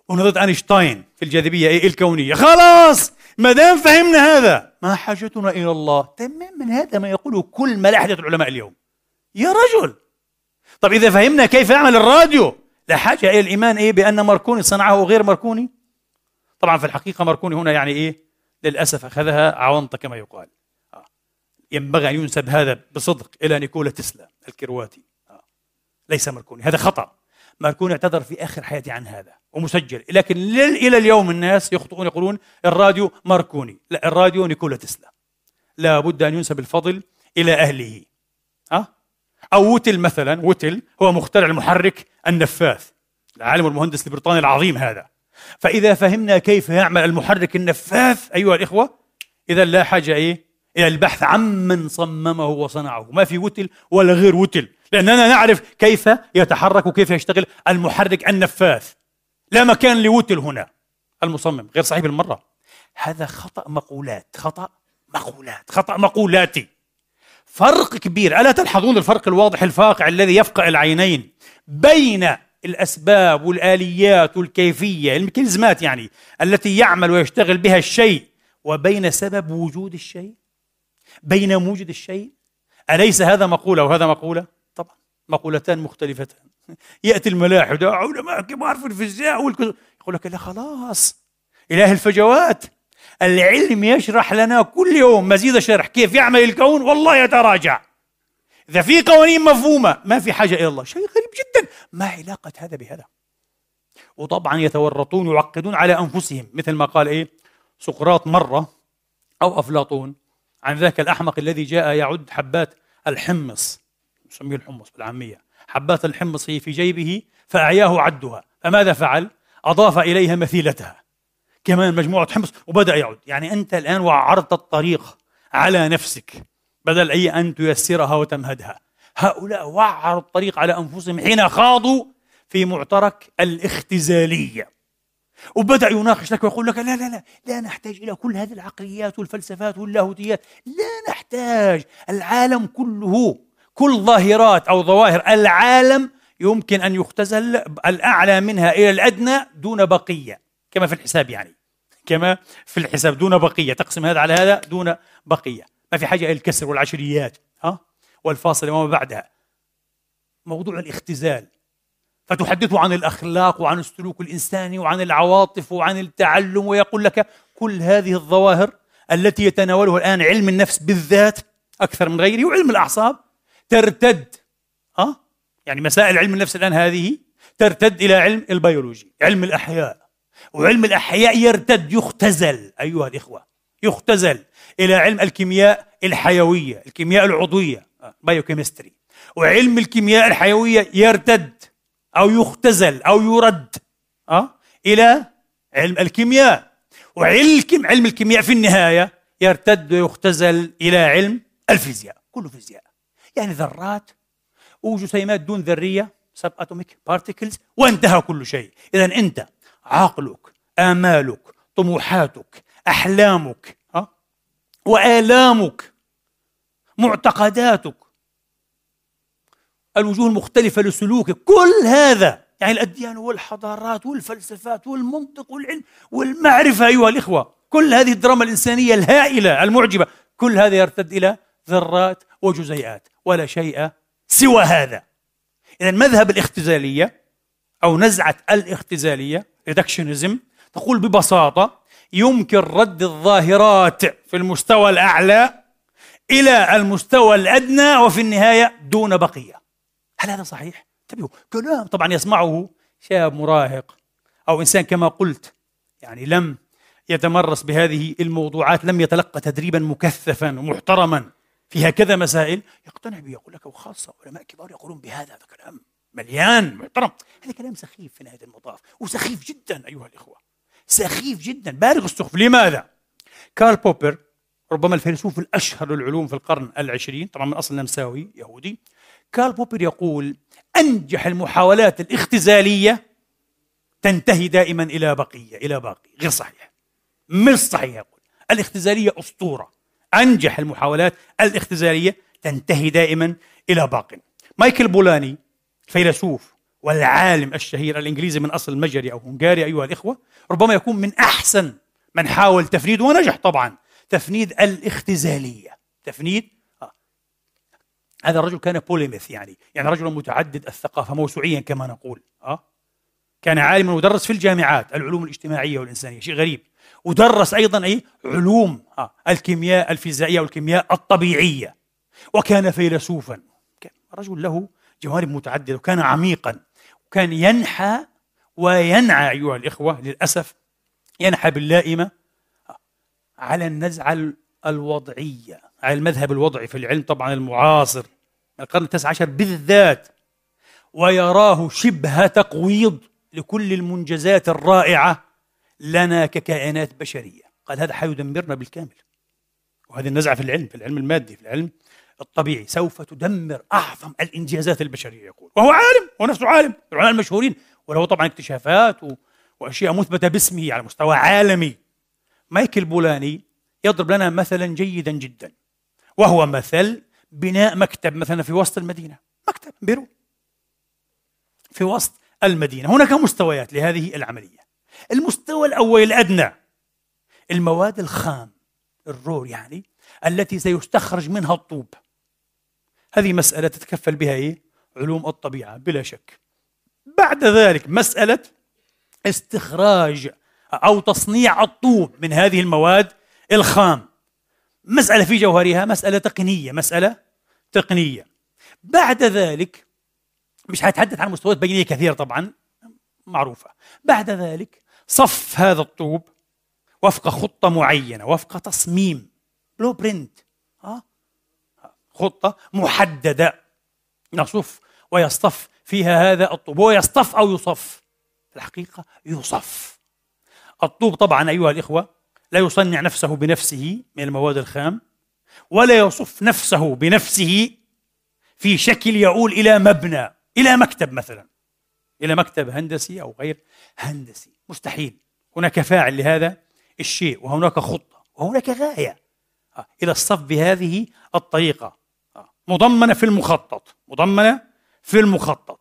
Speaker 1: ونظرية أينشتاين في الجاذبية إيه؟ الكونية. خلاص! ما دام فهمنا هذا ما حاجتنا إلى الله. تماما هذا ما يقوله كل ملاحدة العلماء اليوم. يا رجل! طب إذا فهمنا كيف يعمل الراديو لا حاجة إلى الإيمان إيه؟ بأن ماركوني صنعه غير ماركوني طبعا في الحقيقة ماركوني هنا يعني إيه؟ للأسف أخذها عوانطة كما يقال. آه. ينبغي أن ينسب هذا بصدق إلى نيكولا تسلا الكرواتي. آه. ليس ماركوني هذا خطأ. ماركوني اعتذر في آخر حياته عن هذا ومسجل. لكن إلى اليوم الناس يخطئون يقولون الراديو ماركوني لا الراديو نيكولا تسلا. لا بد أن ينسب الفضل إلى أهله. أه؟ أو وتل مثلا وتل هو مخترع المحرك النفاث. العالم المهندس البريطاني العظيم هذا. فإذا فهمنا كيف يعمل المحرك النفاث أيها الإخوة إذا لا حاجة إيه؟ إلى البحث عمن صممه وصنعه. ما في وتل ولا غير وتل. لأننا نعرف كيف يتحرك وكيف يشتغل المحرك النفاث. لا مكان لوتل هنا. المصمم غير صحيح بالمرة. هذا خطأ مقولات خطأ مقولات خطأ مقولاتي. فرق كبير. ألا تلحظون الفرق الواضح الفاقع الذي يفقع العينين بين الأسباب والآليات والكيفية الميكانيزمات يعني التي يعمل ويشتغل بها الشيء. وبين سبب وجود الشيء؟ بين موجد الشيء؟ أليس هذا مقولة وهذا مقولة؟ طبعا مقولتان مختلفتان. يأتي الملاحدة علماء كبار في الفيزياء يقول لك لا خلاص. إله الفجوات. العلم يشرح لنا كل يوم مزيد شرح كيف يعمل الكون. والله يتراجع. إذا في قوانين مفهومة ما في حاجة إلى الله. شيء غريب جدا. ما علاقة هذا بهذا؟ وطبعا يتورطون ويعقدون على أنفسهم. مثل ما قال إيه؟ سقراط مرة أو أفلاطون عن ذاك الأحمق الذي جاء يعد حبات الحمص. نسميه الحمص بالعامية. حبات الحمص في جيبه فأعياه عدها. فماذا فعل؟ أضاف إليها مثيلتها. كمان مجموعة حمص وبدأ يعود يعني أنت الآن وعرت الطريق على نفسك. بدل أي أن تيسرها وتمهدها. هؤلاء وعروا الطريق على أنفسهم حين خاضوا في معترك الاختزالية. وبدأ يناقش لك ويقول لك لا لا لا لا نحتاج إلى كل هذه العقليات والفلسفات واللاهوتيات. لا نحتاج. العالم كله كل ظاهرات أو ظواهر العالم يمكن أن يختزل الأعلى منها إلى الأدنى دون بقية. كما في الحساب يعني. كما في الحساب. دون بقية. تقسم هذا على هذا دون بقية. ما في حاجة إلى الكسر والعشريات ها؟ والفاصل وما بعدها. موضوع الاختزال. فتحدث عن الأخلاق وعن السلوك الإنساني وعن العواطف وعن التعلم ويقول لك كل هذه الظواهر التي يتناولها الآن علم النفس بالذات أكثر من غيره وعلم الأعصاب ترتد ها؟ يعني مسائل علم النفس الآن هذه ترتد إلى علم البيولوجي علم الأحياء. وعلم الأحياء يرتد يختزل أيها الإخوة يختزل. إلى علم الكيمياء الحيوية الكيمياء العضوية biochemistry وعلم الكيمياء الحيوية يرتد أو يختزل أو يرد أه؟ إلى علم الكيمياء. وعلم علم الكيمياء في النهاية يرتد ويختزل إلى علم الفيزياء كله فيزياء. يعني ذرات وجسيمات دون ذرية subatomic particles وانتهى كل شيء. إذا أنت عقلك آمالك طموحاتك أحلامك وآلامك معتقداتك. الوجوه المختلفة لسلوكك كل هذا يعني الأديان والحضارات والفلسفات والمنطق والعلم والمعرفة أيها الإخوة. كل هذه الدراما الإنسانية الهائلة المعجبة كل هذا يرتد إلى ذرات وجزيئات ولا شيء سوى هذا. إذا مذهب الاختزالية أو نزعة الاختزالية ريدكشنزم تقول ببساطة يمكن رد الظاهرات في المستوى الأعلى إلى المستوى الأدنى وفي النهاية دون بقية. هل هذا صحيح؟ انتبهوا كلام طبعا يسمعه شاب مراهق أو إنسان كما قلت يعني لم يتمرس بهذه الموضوعات لم يتلقى تدريبا مكثفا ومحترما في هكذا مسائل يقتنع به يقول لك وخاصة علماء كبار يقولون بهذا هذا كلام مليان محترم. هذا كلام سخيف في نهاية المطاف وسخيف جدا أيها الإخوة. سخيف جدا بالغ السخف. لماذا؟ كارل بوبر ربما الفيلسوف الأشهر للعلوم في القرن العشرين طبعا من أصل نمساوي يهودي. كارل بوبر يقول أنجح المحاولات الاختزالية تنتهي دائما إلى بقية إلى باقي غير صحيح. مش صحيح يقول. الاختزالية أسطورة. أنجح المحاولات الاختزالية تنتهي دائما إلى باق. مايكل بولاني فيلسوف والعالم الشهير الإنجليزي من أصل مجري أو هنغاري أيها الإخوة ربما يكون من أحسن من حاول تفنيد ونجح طبعا تفنيد الاختزالية تفنيد آه. هذا الرجل كان polymath يعني يعني رجل متعدد الثقافة موسوعيا كما نقول أه؟ كان عالما ودرس في الجامعات العلوم الاجتماعية والإنسانية شيء غريب ودرس أيضا أي علوم آه. الكيمياء الفيزيائية والكيمياء الطبيعية وكان فيلسوفا رجل له جوانب متعددة وكان عميقا وكان ينحى وينعى أيها الإخوة للأسف ينحى باللائمة على النزعة الوضعية على المذهب الوضعي في العلم طبعا المعاصر القرن التاسع عشر بالذات ويراه شبه تقويض لكل المنجزات الرائعة لنا ككائنات بشرية. قال هذا حيدمرنا بالكامل. وهذه النزعة في العلم في العلم المادي في العلم الطبيعي سوف تدمر أعظم الإنجازات البشرية يقول. وهو عالم هو نفسه عالم العلماء المشهورين. وله طبعا اكتشافات وأشياء مثبتة باسمه على مستوى عالمي. مايكل بولاني يضرب لنا مثلا جيدا جدا. وهو مثل بناء مكتب مثلا في وسط المدينة. مكتب بيرو في وسط المدينة. هناك مستويات لهذه العملية. المستوى الأول الأدنى. المواد الخام الرور يعني التي سيستخرج منها الطوب. هذه مسألة تتكفل بها إيه؟ علوم الطبيعة بلا شك. بعد ذلك مسألة استخراج أو تصنيع الطوب من هذه المواد الخام. مسألة في جوهرها مسألة تقنية مسألة تقنية. بعد ذلك مش حيتحدث عن مستويات بينية كثيرة طبعا معروفة. بعد ذلك صف هذا الطوب وفق خطة معينة وفق تصميم. بلو برنت ها خطة محددة. نصف ويصطف فيها هذا الطوب. هو يصطف أو يصف؟ الحقيقة يصف. الطوب طبعا أيها الإخوة لا يصنع نفسه بنفسه من المواد الخام ولا يصف نفسه بنفسه في شكل يؤول إلى مبنى إلى مكتب مثلا إلى مكتب هندسي أو غير هندسي. مستحيل. هناك فاعل لهذا الشيء وهناك خطة وهناك غاية. آه، إلى الصف بهذه الطريقة. مضمنة في المخطط مضمنة في المخطط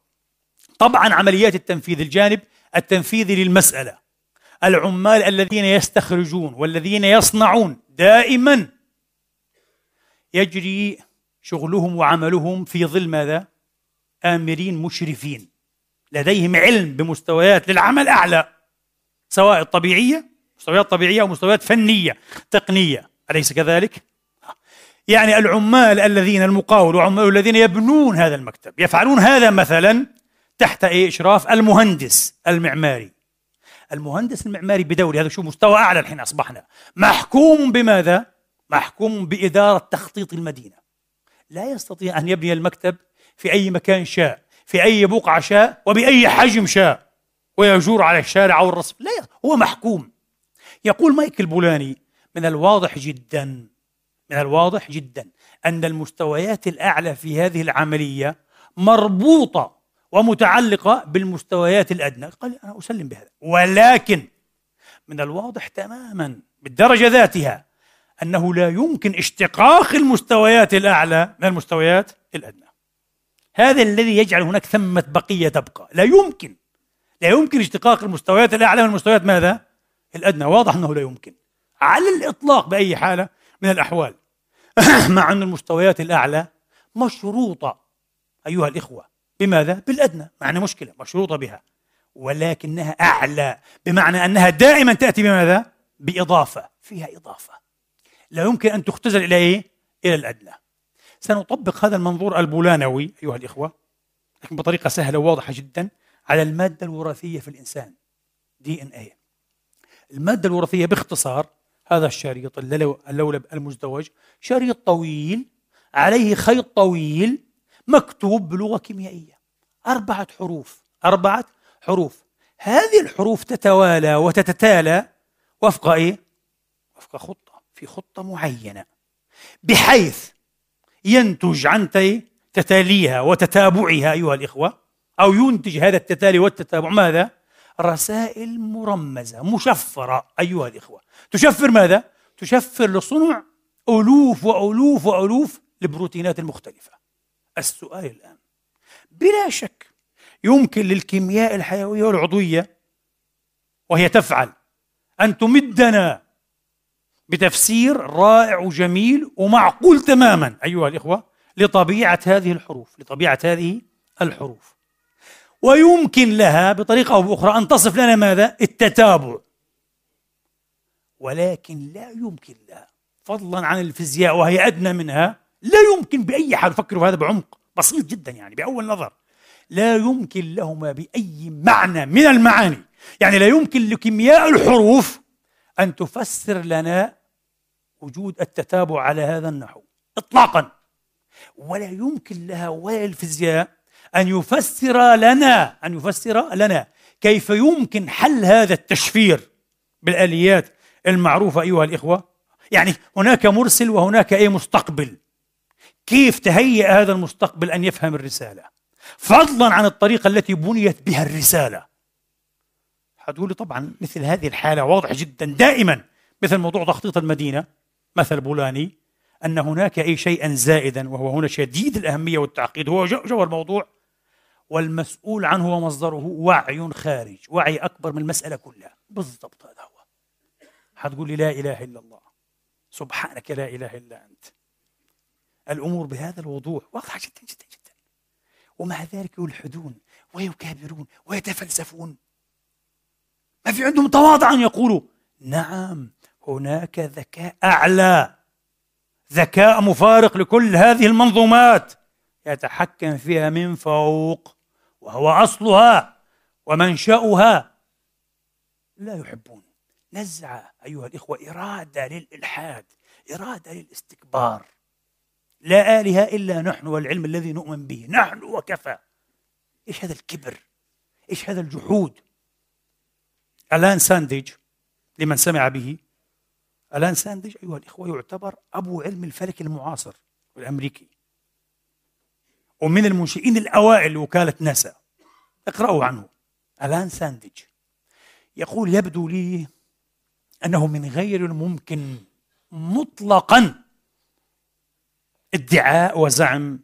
Speaker 1: طبعا عمليات التنفيذ الجانب التنفيذي للمسألة العمال الذين يستخرجون والذين يصنعون دائما يجري شغلهم وعملهم في ظل ماذا؟ آمرين مشرفين لديهم علم بمستويات للعمل أعلى سواء الطبيعية مستويات طبيعية أو مستويات فنية تقنية أليس كذلك؟ يعني العمال الذين المقاول وعمال الذين يبنون هذا المكتب يفعلون هذا مثلا تحت إيه؟ إشراف المهندس المعماري. المهندس المعماري بدوري هذا شو مستوى أعلى الحين أصبحنا. محكوم بماذا؟ محكوم بإدارة تخطيط المدينة. لا يستطيع أن يبني المكتب في أي مكان شاء في أي بقعة شاء وبأي حجم شاء. ويجور على الشارع أو الرصف. لا هو محكوم. يقول مايكل بولاني من الواضح جدا من الواضح جدا أن المستويات الأعلى في هذه العملية مربوطة ومتعلقة بالمستويات الأدنى. قال أنا أسلم بهذا. ولكن من الواضح تماما بالدرجة ذاتها أنه لا يمكن اشتقاق المستويات الأعلى من المستويات الأدنى. هذا الذي يجعل هناك ثمة بقية تبقى. لا يمكن. لا يمكن اشتقاق المستويات الأعلى من المستويات ماذا؟ الأدنى. واضح أنه لا يمكن. على الإطلاق بأي حالة من الأحوال. مع أن المستويات الأعلى مشروطة أيها الإخوة بماذا؟ بالأدنى معنى مشكلة مشروطة بها ولكنها أعلى بمعنى أنها دائما تأتي بماذا؟ بإضافة فيها إضافة لا يمكن أن تختزل إلى إيه؟ إلى الأدنى سنطبق هذا المنظور البولانوي أيها الإخوة لكن بطريقة سهلة وواضحة جدا على المادة الوراثية في الإنسان دي إن إيه المادة الوراثية باختصار هذا الشريط اللولب المزدوج. شريط طويل عليه خيط طويل مكتوب بلغة كيميائية. أربعة حروف أربعة حروف. هذه الحروف تتوالى وتتتالى وفق إيه؟ وفق خطة في خطة معينة. بحيث ينتج عن تتاليها وتتابعها أيها الإخوة أو ينتج هذا التتالي والتتابع. ماذا؟ رسائل مرمزة مشفرة أيها الإخوة. تشفر ماذا؟ تشفر لصنع ألوف وألوف وألوف البروتينات المختلفة السؤال الآن بلا شك يمكن للكيمياء الحيوية والعضوية وهي تفعل أن تمدنا بتفسير رائع وجميل ومعقول تماما أيها الإخوة لطبيعة هذه الحروف لطبيعة هذه الحروف. ويمكن لها بطريقة أو بأخرى أن تصف لنا ماذا؟ التتابع. ولكن لا يمكن لها. فضلا عن الفيزياء وهي أدنى منها لا يمكن بأي حال فكروا هذا بعمق بسيط جدا يعني بأول نظر. لا يمكن لهما بأي معنى من المعاني. يعني لا يمكن لكيمياء الحروف أن تفسر لنا وجود التتابع على هذا النحو إطلاقا. ولا يمكن لها ولا الفيزياء أن يفسر لنا أن يفسر لنا كيف يمكن حل هذا التشفير بالآليات المعروفة أيها الإخوة. يعني هناك مرسل وهناك أي مستقبل. كيف تهيأ هذا المستقبل أن يفهم الرسالة؟ فضلا عن الطريقة التي بنيت بها الرسالة. حتقولي طبعا مثل هذه الحالة واضح جدا. دائما مثل موضوع تخطيط المدينة مثل بولاني أن هناك أي شيئا زائدا وهو هنا شديد الأهمية والتعقيد. هو جوهر الموضوع والمسؤول عنه ومصدره وعي خارج وعي أكبر من المسألة كلها. بالضبط هذا هو. حتقول لي لا إله إلا الله. سبحانك لا إله إلا أنت. الأمور بهذا الوضوح واضحة جدا جدا جدا. ومع ذلك يلحدون ويكابرون ويتفلسفون. ما في عندهم تواضع أن يقولوا. نعم هناك ذكاء أعلى. ذكاء مفارق لكل هذه المنظومات. يتحكم فيها من فوق. وهو أصلها ومنشأها. لا يحبون. نزعة أيها الإخوة إرادة للإلحاد إرادة للاستكبار. لا آلهة إلا نحن والعلم الذي نؤمن به. نحن وكفى. إيش هذا الكبر؟ إيش هذا الجحود؟ ألآن سانديج لمن سمع به. ألآن سانديج أيها الإخوة يعتبر أبو علم الفلك المعاصر الأمريكي. ومن المنشئين الأوائل لوكالة ناسا. اقرأوا عنه. ألان سانديج يقول يبدو لي أنه من غير الممكن مطلقا ادعاء وزعم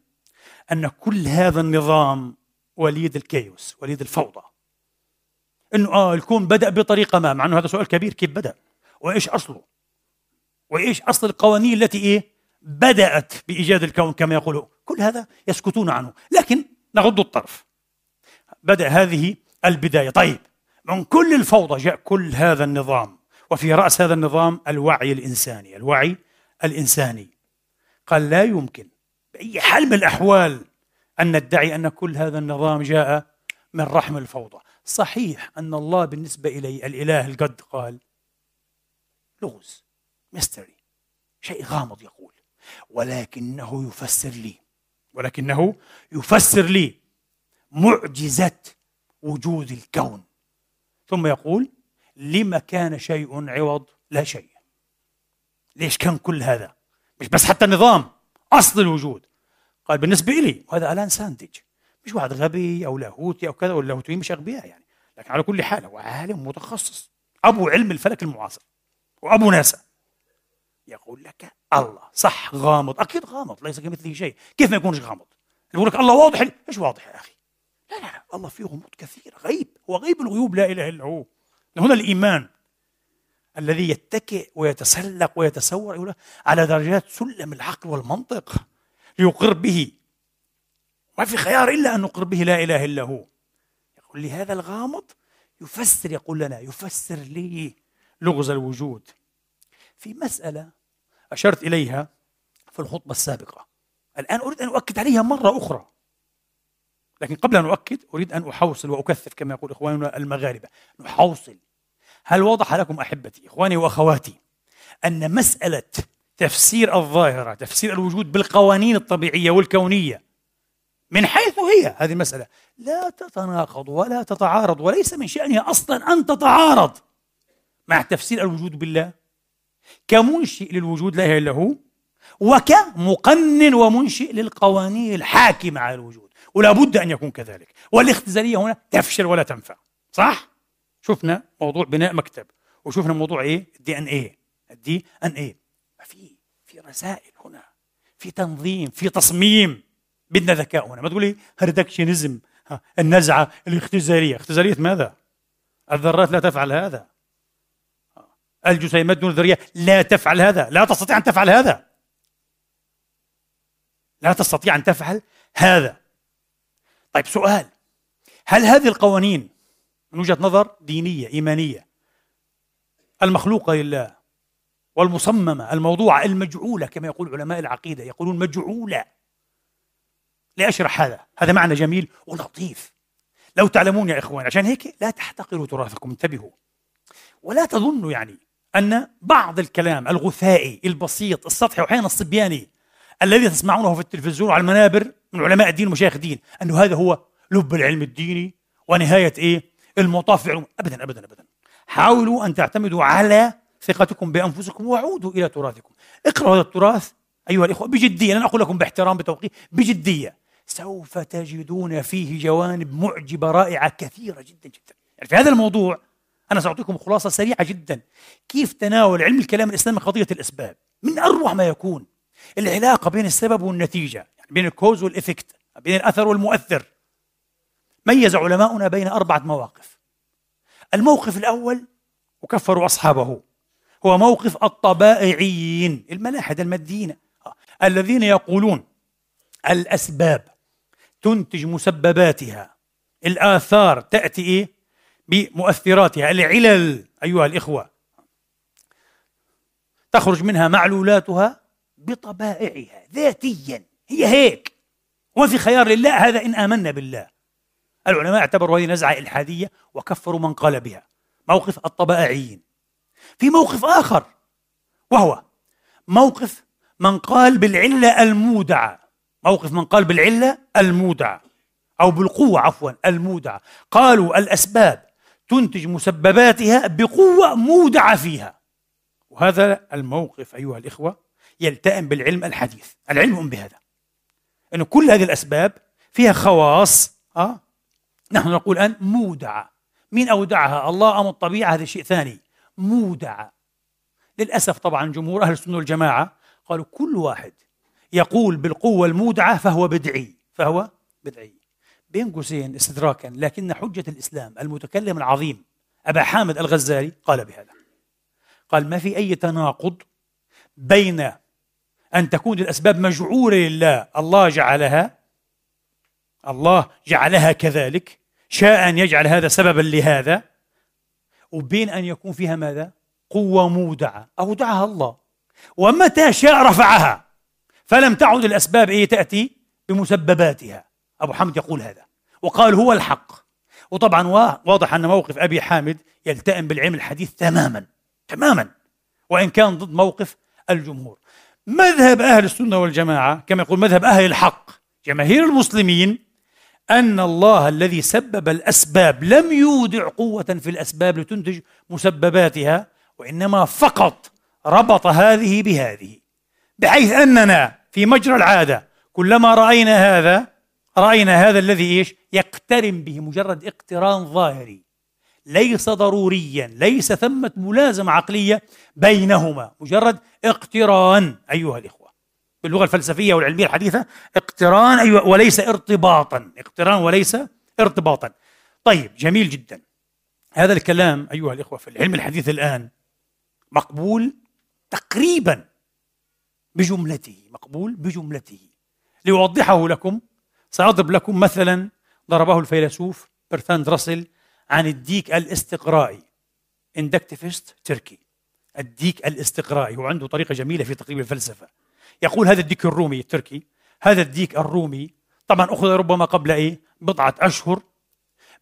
Speaker 1: أن كل هذا النظام وليد الكيوس وليد الفوضى. إنه آه الكون بدأ بطريقة ما مع إنه هذا سؤال كبير كيف بدأ؟ وإيش أصله؟ وإيش أصل القوانين التي إيه؟ بدأت بإيجاد الكون كما يقولون كل هذا يسكتون عنه. لكن نغض الطرف. بدأ هذه البداية. طيب من كل الفوضى جاء كل هذا النظام. وفي رأس هذا النظام الوعي الإنساني. الوعي الإنساني. قال لا يمكن بأي حال من الأحوال أن ندعي أن كل هذا النظام جاء من رحم الفوضى. صحيح أن الله بالنسبة إلي الإله ال God قال لغز mystery شيء غامض يقول. ولكنه يفسر لي. ولكنه يفسر لي معجزة وجود الكون. ثم يقول لما كان شيء عوض؟ لا شيء. ليش كان كل هذا؟ مش بس حتى النظام أصل الوجود. قال بالنسبة لي وهذا ألآن ساندج. مش واحد غبي أو لاهوتي أو كذا واللاهوتيين مش أغبياء يعني. لكن على كل حال هو عالم متخصص. أبو علم الفلك المعاصر. وأبو ناسا. يقول لك الله. صح غامض. أكيد غامض ليس كمثله شيء. كيف ما يكونش غامض؟ يقول لك الله واضح. إيش واضح يا أخي؟ لا لا لا. الله فيه غموض كثير غيب. هو غيب الغيوب لا إله إلا هو. هنا الإيمان الذي يتكئ ويتسلق ويتسور على درجات سلم العقل والمنطق ليقر به. ما في خيار إلا أن نقر به لا إله إلا هو. يقول لي هذا الغامض يفسر يقول لنا يفسر لي لغز الوجود. في مسألة أشرت إليها في الخطبة السابقة. الآن أريد أن أؤكد عليها مرة أخرى. لكن قبل أن أؤكد أريد أن أحوصل وأكثف كما يقول إخواننا المغاربة. نحوصل. هل وضح لكم أحبتي إخواني وأخواتي أن مسألة تفسير الظاهرة تفسير الوجود بالقوانين الطبيعية والكونية من حيث هي هذه المسألة لا تتناقض ولا تتعارض وليس من شأنها أصلا أن تتعارض مع تفسير الوجود بالله؟ كمنشئ للوجود لا إله إلا هو وكمقنن ومنشئ للقوانين الحاكمة على الوجود ولا بد أن يكون كذلك. والاختزالية هنا تفشل ولا تنفع. صح؟ شفنا موضوع بناء مكتب وشفنا موضوع إيه؟ الدي ان إيه الدي ان إيه في في رسائل هنا في تنظيم في تصميم. بدنا ذكاء هنا. ما تقولي هردكشنزم النزعة الاختزالية. اختزالية ماذا؟ الذرات لا تفعل هذا. الجسيمات دون ذريه لا تفعل هذا. لا تستطيع أن تفعل هذا. لا تستطيع أن تفعل هذا. طيب سؤال. هل هذه القوانين من وجهة نظر دينية إيمانية المخلوقة لله والمصممة الموضوعة المجعولة كما يقول علماء العقيدة يقولون مجعولة. لأشرح هذا؟ هذا معنى جميل ولطيف. لو تعلمون يا إخوان عشان هيك لا تحتقروا تراثكم انتبهوا. ولا تظنوا يعني أن بعض الكلام الغثائي البسيط السطحي وأحيانا الصبياني الذي تسمعونه في التلفزيون وعلى المنابر من علماء الدين ومشايخ الدين أنه هذا هو لب العلم الديني ونهاية إيه؟ المطاف فعلهم ابدا ابدا ابدا. حاولوا أن تعتمدوا على ثقتكم بأنفسكم وعودوا إلى تراثكم. اقرأوا هذا التراث أيها الإخوة بجدية. لن أقول لكم باحترام بتوقيت بجدية. سوف تجدون فيه جوانب معجبة رائعة كثيرة جدا جدا. يعني في هذا الموضوع أنا سأعطيكم خلاصة سريعة جدا. كيف تناول علم الكلام الإسلامي قضية الأسباب؟ من أروع ما يكون العلاقة بين السبب والنتيجة يعني بين ال cause وال effect بين الأثر والمؤثر. ميز علماؤنا بين أربعة مواقف. الموقف الأول وكفروا أصحابه هو موقف الطبائعيين الملاحدة الماديين الذين يقولون الأسباب تنتج مسبباتها. الآثار تأتي إيه؟ بمؤثراتها. العلل أيها الإخوة تخرج منها معلولاتها بطبائعها ذاتيا. هي هيك. وما في خيار لله هذا إن آمنا بالله. العلماء اعتبروا هذه نزعة إلحادية وكفروا من قال بها. موقف الطبائعيين. في موقف آخر وهو موقف من قال بالعلة المودعة. موقف من قال بالعلة المودعة أو بالقوة عفوا المودعة. قالوا الأسباب تنتج مسبباتها بقوة مودعة فيها. وهذا الموقف أيها الإخوة يلتئم بالعلم الحديث. العلم بهذا. أن كل هذه الأسباب فيها خواص أه؟ نحن نقول الآن مودعة. مين أودعها؟ الله أم الطبيعة؟ هذا شيء ثاني. مودعة. للأسف طبعا جمهور أهل السنة والجماعة قالوا كل واحد يقول بالقوة المودعة فهو بدعي. فهو بدعي. بين قوسين استدراكا لكن حجة الإسلام المتكلم العظيم أبا حامد الغزالي قال بهذا. قال ما في أي تناقض بين أن تكون الأسباب مجعولة لله الله جعلها الله جعلها كذلك شاء أن يجعل هذا سببا لهذا وبين أن يكون فيها ماذا؟ قوة مودعة أودعها الله. ومتى شاء رفعها فلم تعد الأسباب إيه تأتي؟ بمسبباتها. أبو حامد يقول هذا. وقال هو الحق. وطبعا واضح أن موقف أبي حامد يلتئم بالعلم الحديث تماما تماما. وإن كان ضد موقف الجمهور. مذهب أهل السنة والجماعة كما يقول مذهب أهل الحق جماهير المسلمين أن الله الذي سبب الأسباب لم يودع قوة في الأسباب لتنتج مسبباتها وإنما فقط ربط هذه بهذه. بحيث أننا في مجرى العادة كلما رأينا هذا رأينا هذا الذي إيش؟ يقترن به مجرد اقتران ظاهري. ليس ضروريا ليس ثمة ملازمة عقلية بينهما. مجرد اقتران أيها الإخوة. باللغة الفلسفية والعلمية الحديثة اقتران أيوة وليس ارتباطا. اقتران وليس ارتباطا. طيب جميل جدا. هذا الكلام أيها الإخوة في العلم الحديث الآن مقبول تقريبا بجملته مقبول بجملته. لأوضحه لكم سأضرب لكم مثلا ضربه الفيلسوف برتاند راسل عن الديك الاستقرائي inductivist turkey الديك الاستقرائي هو عنده طريقة جميلة في تقريب الفلسفة. يقول هذا الديك الرومي التركي هذا الديك الرومي طبعا أخذ ربما قبل إيه؟ بضعة أشهر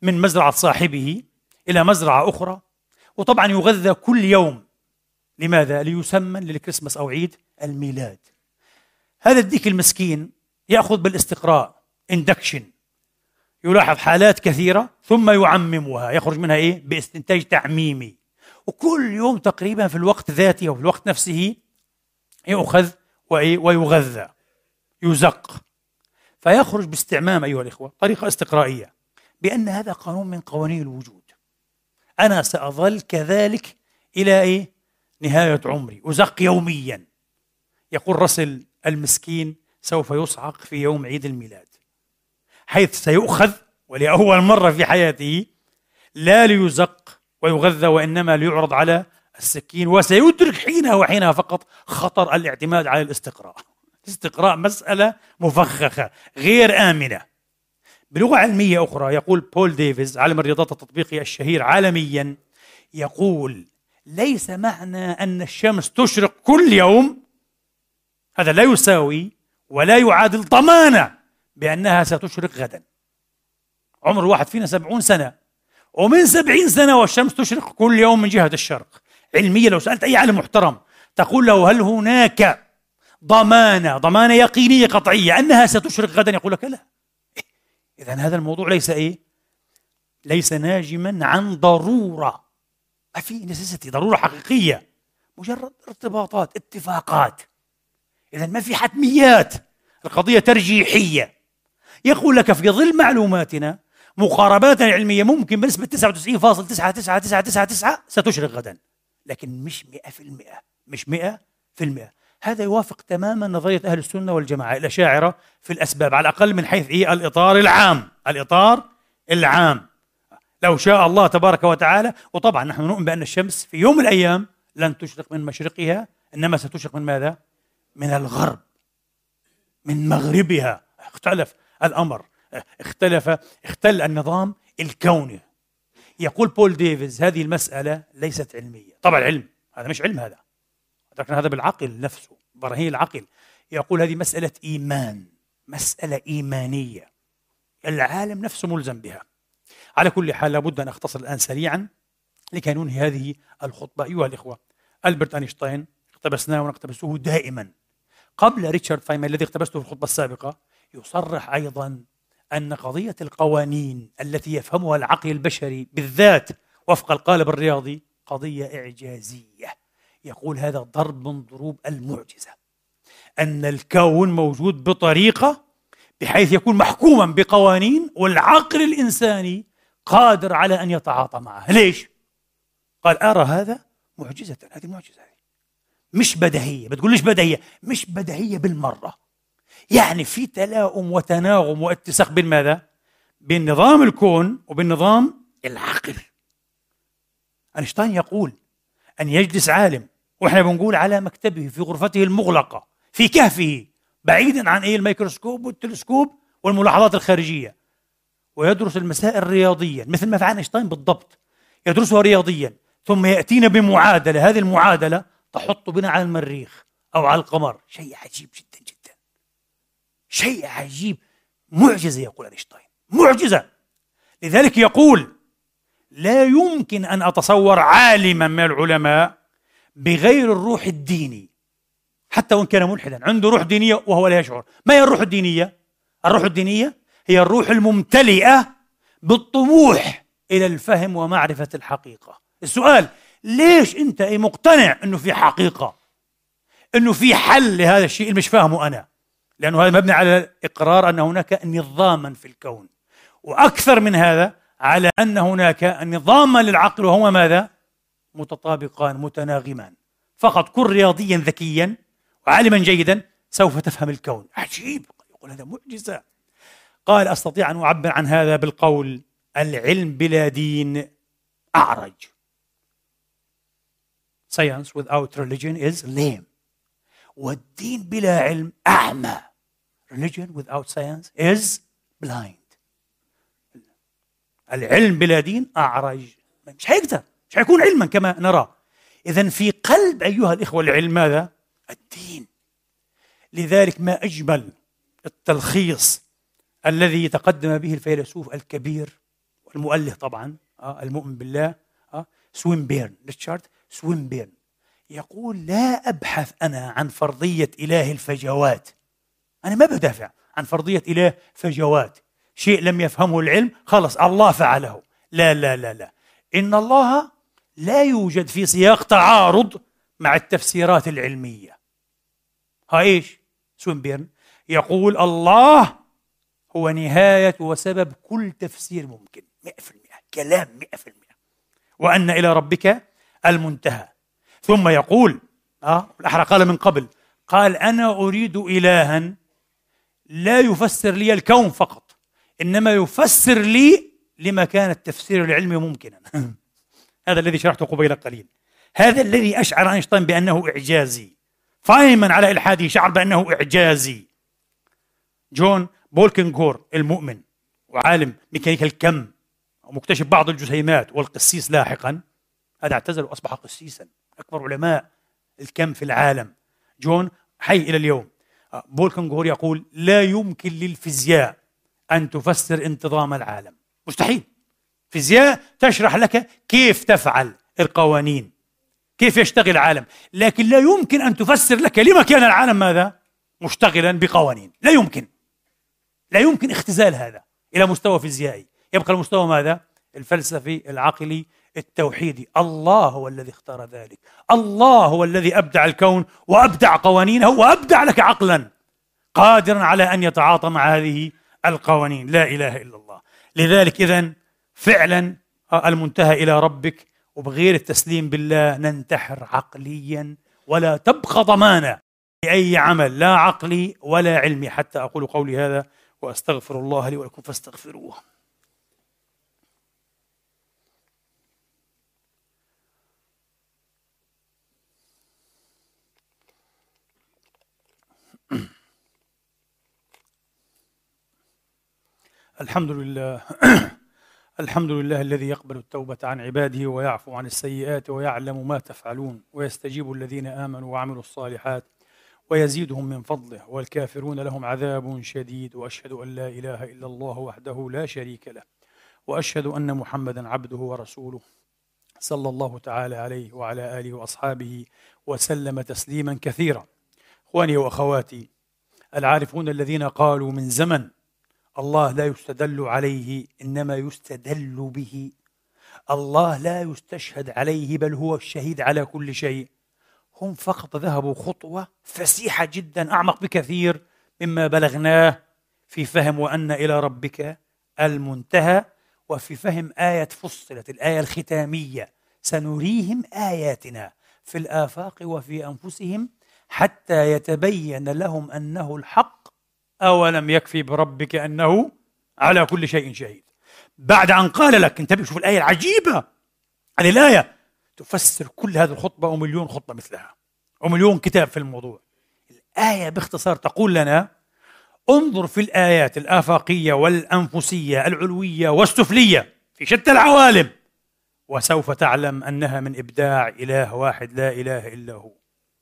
Speaker 1: من مزرعة صاحبه إلى مزرعة أخرى وطبعا يغذى كل يوم. لماذا؟ ليسمن للكريسماس أو عيد الميلاد. هذا الديك المسكين يأخذ بالاستقراء. induction يلاحظ حالات كثيرة ثم يعممها. يخرج منها إيه؟ باستنتاج تعميمي. وكل يوم تقريبا في الوقت ذاته أو في الوقت نفسه يؤخذ ويغذى. يزق. فيخرج باستعمام أيها الإخوة طريقة استقرائية بأن هذا قانون من قوانين الوجود. أنا سأظل كذلك إلى إيه؟ نهاية عمري. أزق يوميا. يقول رسل المسكين سوف يصعق في يوم عيد الميلاد. حيث سيؤخذ ولأول مرة في حياته لا ليزق ويغذى وإنما ليعرض على السكين وسيدرك حينها وحينها فقط خطر الاعتماد على الاستقراء. الاستقراء مسألة مفخخة غير آمنة. بلغة علمية أخرى يقول بول ديفيز عالم الرياضات التطبيقي الشهير عالميا يقول ليس معنى أن الشمس تشرق كل يوم هذا لا يساوي ولا يعادل ضمانة بأنها ستشرق غدا. عمر الواحد فينا سبعون سنة. ومن سبعين سنة والشمس تشرق كل يوم من جهة الشرق. علميا لو سألت أي عالم محترم تقول له هل هناك ضمانة ضمانة يقينية قطعية أنها ستشرق غدا؟ يقول لك لا. إذا هذا الموضوع ليس إيه؟ ليس ناجما عن ضرورة. ما في نسيستي ضرورة حقيقية. مجرد ارتباطات اتفاقات. إذا ما في حتميات. القضية ترجيحية. يقول لك في ظل معلوماتنا مقاربات علمية ممكن بنسبة 99.99999 ستشرق غدا. لكن مش 100% مش 100% هذا يوافق تماما نظرية أهل السنة والجماعة الأشاعرة في الأسباب على الأقل من حيث إيه الإطار العام الإطار العام. لو شاء الله تبارك وتعالى وطبعا نحن نؤمن بأن الشمس في يوم من الأيام لن تشرق من مشرقها إنما ستشرق من ماذا؟ من الغرب من مغربها. اختلف الأمر. اختلف اختل النظام الكوني. يقول بول ديفيز هذه المسألة ليست علمية. طبعا علم. هذا مش علم هذا. أدركنا هذا بالعقل نفسه براهين العقل. يقول هذه مسألة إيمان مسألة إيمانية. العالم نفسه ملزم بها. على كل حال لابد أن أختصر الآن سريعا لكي ننهي هذه الخطبة. أيها الإخوة ألبرت أينشتاين اقتبسناه ونقتبسه دائما. قبل ريتشارد فايمان الذي اقتبسته في الخطبة السابقة يصرح أيضا أن قضية القوانين التي يفهمها العقل البشري بالذات وفق القالب الرياضي قضية إعجازية. يقول هذا ضرب من ضروب المعجزة. أن الكون موجود بطريقة بحيث يكون محكوما بقوانين والعقل الإنساني قادر على أن يتعاطى معها. ليش؟ قال أرى هذا معجزة هذه معجزة هذه مش بديهية بتقول ليش بديهية مش بديهية بالمرة. يعني في تلاؤم وتناغم واتساق بين ماذا؟ بين نظام الكون وبين نظام العقل. أينشتاين يقول أن يجلس عالم وإحنا بنقول على مكتبه في غرفته المغلقة في كهفه بعيدا عن إيه الميكروسكوب والتلسكوب والملاحظات الخارجية. ويدرس المسائل رياضيا مثل ما فعل أينشتاين بالضبط. يدرسها رياضيا ثم يأتينا بمعادلة هذه المعادلة تحط بنا على المريخ أو على القمر. شيء عجيب جدا. شيء عجيب معجزة يقول أينشتاين. معجزة. لذلك يقول لا يمكن أن أتصور عالما من العلماء بغير الروح الديني حتى وإن كان ملحدا عنده روح دينية وهو لا يشعر. ما هي الروح الدينية؟ الروح الدينية هي الروح الممتلئة بالطموح إلى الفهم ومعرفة الحقيقة. السؤال ليش أنت مقتنع أنه في حقيقة؟ أنه في حل لهذا الشيء اللي مش فاهمه أنا؟ لأنه هذا مبني على إقرار أن هناك نظاما في الكون. وأكثر من هذا على أن هناك نظاما للعقل وهما ماذا؟ متطابقان متناغمان. فقط كن رياضيا ذكيا وعالما جيدا سوف تفهم الكون. عجيب! يقول هذا معجزة. قال أستطيع أن أعبر عن هذا بالقول العلم بلا دين أعرج. Science without religion is lame. والدين بلا علم أعمى. Religion without science is blind. العلم بلا دين أعرج. مش هيقدر مش حيكون علما كما نرى. إذا في قلب أيها الإخوة العلم ماذا؟ الدين. لذلك ما أجمل التلخيص الذي تقدم به الفيلسوف الكبير والمؤلف طبعا آه المؤمن بالله آه سوينبيرن ريتشارد سوينبيرن يقول لا أبحث أنا عن فرضية إله الفجوات أنا ما بدافع عن فرضية إله فجوات شيء لم يفهمه العلم خلص الله فعله. لا لا لا لا. إن الله لا يوجد في سياق تعارض مع التفسيرات العلمية. ها إيش؟ سوينبيرن يقول الله هو نهاية وسبب كل تفسير ممكن. 100% كلام 100% وأن إلى ربك المنتهى. ثم يقول آه الأحرى قال من قبل قال أنا أريد إلها لا يفسر لي الكون فقط إنما يفسر لي لما كان التفسير العلمي ممكنا. هذا الذي شرحته قبيل قليل هذا الذي أشعر أينشتاين بأنه إعجازي. فايما على إلحاده شعر بأنه إعجازي. جون بولكنغور المؤمن وعالم ميكانيكا الكم ومكتشف بعض الجسيمات والقسيس لاحقا هذا اعتزل وأصبح قسيسا أكبر علماء الكم في العالم. جون حي إلى اليوم. بولكنغور يقول لا يمكن للفيزياء أن تفسر انتظام العالم. مستحيل. فيزياء تشرح لك كيف تفعل القوانين كيف يشتغل العالم لكن لا يمكن أن تفسر لك لما كان العالم ماذا؟ مشتغلا بقوانين. لا يمكن. لا يمكن اختزال هذا إلى مستوى فيزيائي. يبقى المستوى ماذا؟ الفلسفي العقلي التوحيدي الله هو الذي اختار ذلك. الله هو الذي أبدع الكون وأبدع قوانينه وأبدع لك عقلا قادرا على أن يتعاطى مع هذه القوانين. لا إله إلا الله. لذلك إذا فعلا المنتهى إلى ربك وبغير التسليم بالله ننتحر عقليا ولا تبقى ضمانة لأي عمل لا عقلي ولا علمي. حتى أقول قولي هذا وأستغفر الله لي ولكم فاستغفروه. الحمد لله. الحمد لله الذي يقبل التوبة عن عباده ويعفو عن السيئات ويعلم ما تفعلون ويستجيب الذين آمنوا وعملوا الصالحات ويزيدهم من فضله والكافرون لهم عذاب شديد وأشهد أن لا إله إلا الله وحده لا شريك له وأشهد أن محمدا عبده ورسوله صلى الله تعالى عليه وعلى آله وأصحابه وسلم تسليما كثيرا. إخواني وأخواتي العارفون الذين قالوا من زمن الله لا يستدل عليه إنما يستدل به. الله لا يستشهد عليه بل هو الشهيد على كل شيء. هم فقط ذهبوا خطوة فسيحة جدا أعمق بكثير مما بلغناه في فهم وأن إلى ربك المنتهى. وفي فهم آية فصلت الآية الختامية سنريهم آياتنا في الآفاق وفي أنفسهم حتى يتبين لهم أنه الحق أولم يكفي بربك أنه على كل شيء شهيد. بعد أن قال لك انتبه شوف الآية العجيبة هذه الآية تفسر كل هذه الخطبة ومليون خطبة مثلها ومليون كتاب في الموضوع. الآية باختصار تقول لنا انظر في الآيات الآفاقية والأنفسية العلوية والسفلية في شتى العوالم وسوف تعلم أنها من إبداع إله واحد لا إله إلا هو.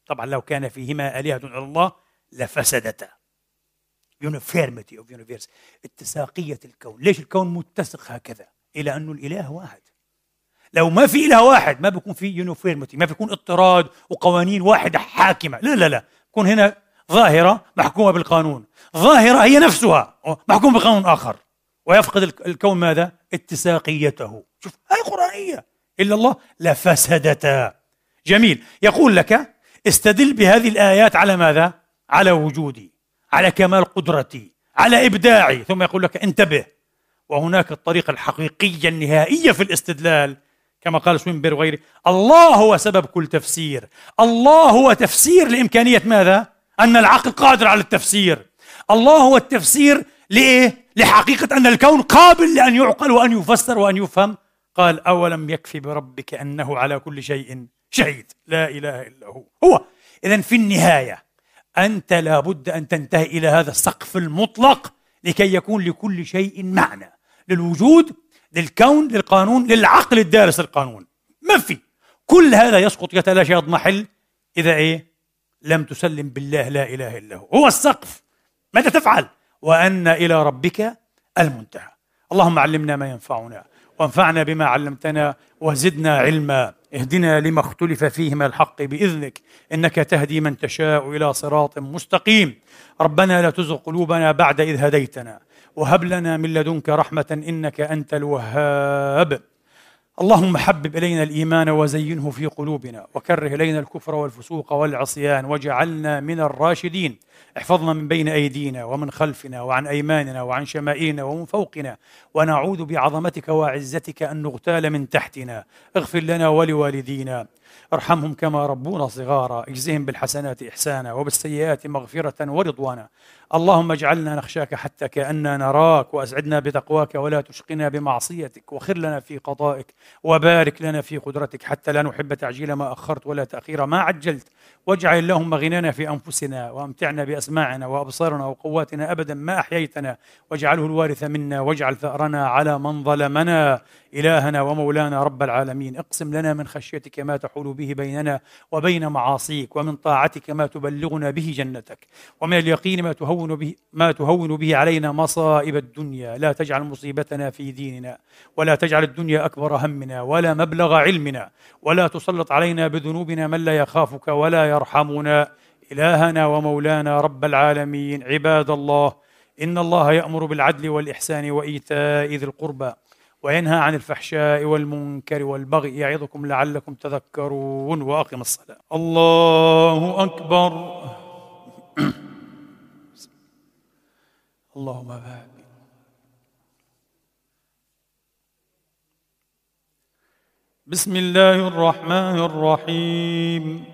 Speaker 1: طبعا لو كان فيهما آلهة إلا الله لفسدتا. uniformity of universe اتساقية الكون. ليش الكون متسق هكذا؟ لأنه الإله واحد. لو ما في إله واحد ما بيكون في uniformity ما بيكون اضطراد وقوانين واحدة حاكمة. لا لا لا. يكون هنا ظاهرة محكومة بالقانون. ظاهرة هي نفسها محكومة بقانون آخر. ويفقد الكون ماذا؟ اتساقيته. شوف هاي قرآنية. إلا الله لفسدتا جميل. يقول لك استدل بهذه الآيات على ماذا؟ على وجودي على كمال قدرتي على إبداعي. ثم يقول لك انتبه. وهناك الطريقة الحقيقية النهائية في الاستدلال كما قال سوينبر وغيره. الله هو سبب كل تفسير. الله هو تفسير لإمكانية ماذا؟ أن العقل قادر على التفسير. الله هو التفسير لإيه؟ لحقيقة أن الكون قابل لأن يعقل وأن يفسر وأن يفهم. قال أولم يكفي بربك أنه على كل شيء شهيد؟ لا إله إلا هو. هو. إذا في النهاية أنت لابد أن تنتهي إلى هذا السقف المطلق لكي يكون لكل شيء معنى للوجود للكون للقانون للعقل الدارس القانون ما في؟ كل هذا يسقط يتلاشى يضمحل إذا إيه؟ لم تسلم بالله لا إله إلا هو. هو السقف. ماذا تفعل؟ وأن إلى ربك المنتهى. اللهم علمنا ما ينفعنا وانفعنا بما علمتنا وزدنا علما. اهدنا لما اختلف فيه من الحق بإذنك. إنك تهدي من تشاء إلى صراط مستقيم. ربنا لا تزغ قلوبنا بعد إذ هديتنا. وهب لنا من لدنك رحمة إنك أنت الوهاب. اللهم حبب إلينا الإيمان وزينه في قلوبنا وكره إلينا الكفر والفسوق والعصيان واجعلنا من الراشدين. احفظنا من بين أيدينا ومن خلفنا وعن أيماننا وعن شمائلنا ومن فوقنا ونعوذ بعظمتك وعزتك أن نغتال من تحتنا. اغفر لنا ولوالدينا. ارحمهم كما ربونا صغارا. اجزهم بالحسنات إحسانا وبالسيئات مغفرة ورضوانا. اللهم اجعلنا نخشاك حتى كأننا نراك وأسعدنا بتقواك ولا تشقنا بمعصيتك وخر لنا في قضائك وبارك لنا في قدرتك حتى لا نحب تعجيل ما أخرت ولا تأخير ما عجلت. واجعل اللهم غنانا في أنفسنا وأمتعنا بأسماعنا وأبصارنا وقواتنا أبدا ما أحييتنا. واجعله الوارث منا واجعل ثأرنا على من ظلمنا. إلهنا ومولانا رب العالمين اقسم لنا من خشيتك ما تحول به بيننا وبين معاصيك ومن طاعتك ما تبلغنا به جنتك ومن اليقين ما تهون به ما تهون به علينا مصائب الدنيا. لا تجعل مصيبتنا في ديننا ولا تجعل الدنيا أكبر همنا ولا مبلغ علمنا ولا تسلط علينا بذنوبنا من لا يخافك ولا يرحمنا إلهنا ومولانا رب العالمين. عباد الله إن الله يأمر بالعدل والإحسان وإيتاء ذي القربى وينهى عن الفحشاء والمنكر والبغي. يعظكم لعلكم تذكرون وأقم الصلاة. الله أكبر. اللهم بارك. بسم الله الرحمن الرحيم.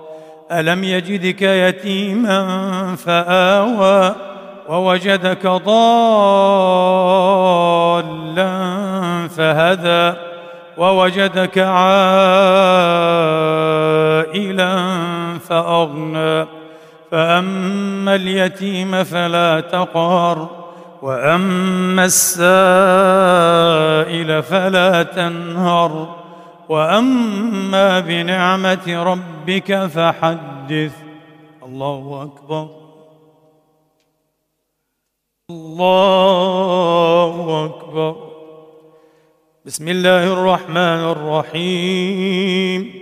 Speaker 1: ألم يجدك يتيما فآوى ووجدك ضالا فهدى ووجدك عائلا فأغنى فأما اليتيم فلا تقهر وأما السائل فلا تنهر وأما بنعمة ربك فحدث. الله أكبر. الله أكبر. بسم الله الرحمن الرحيم.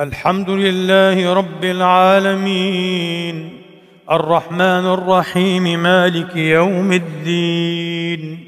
Speaker 1: الحمد لله رب العالمين. الرحمن الرحيم مالك يوم الدين.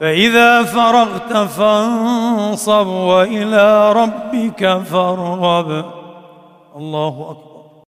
Speaker 1: فإذا فرغت فانصب وإلى ربك فارغب. الله أكبر.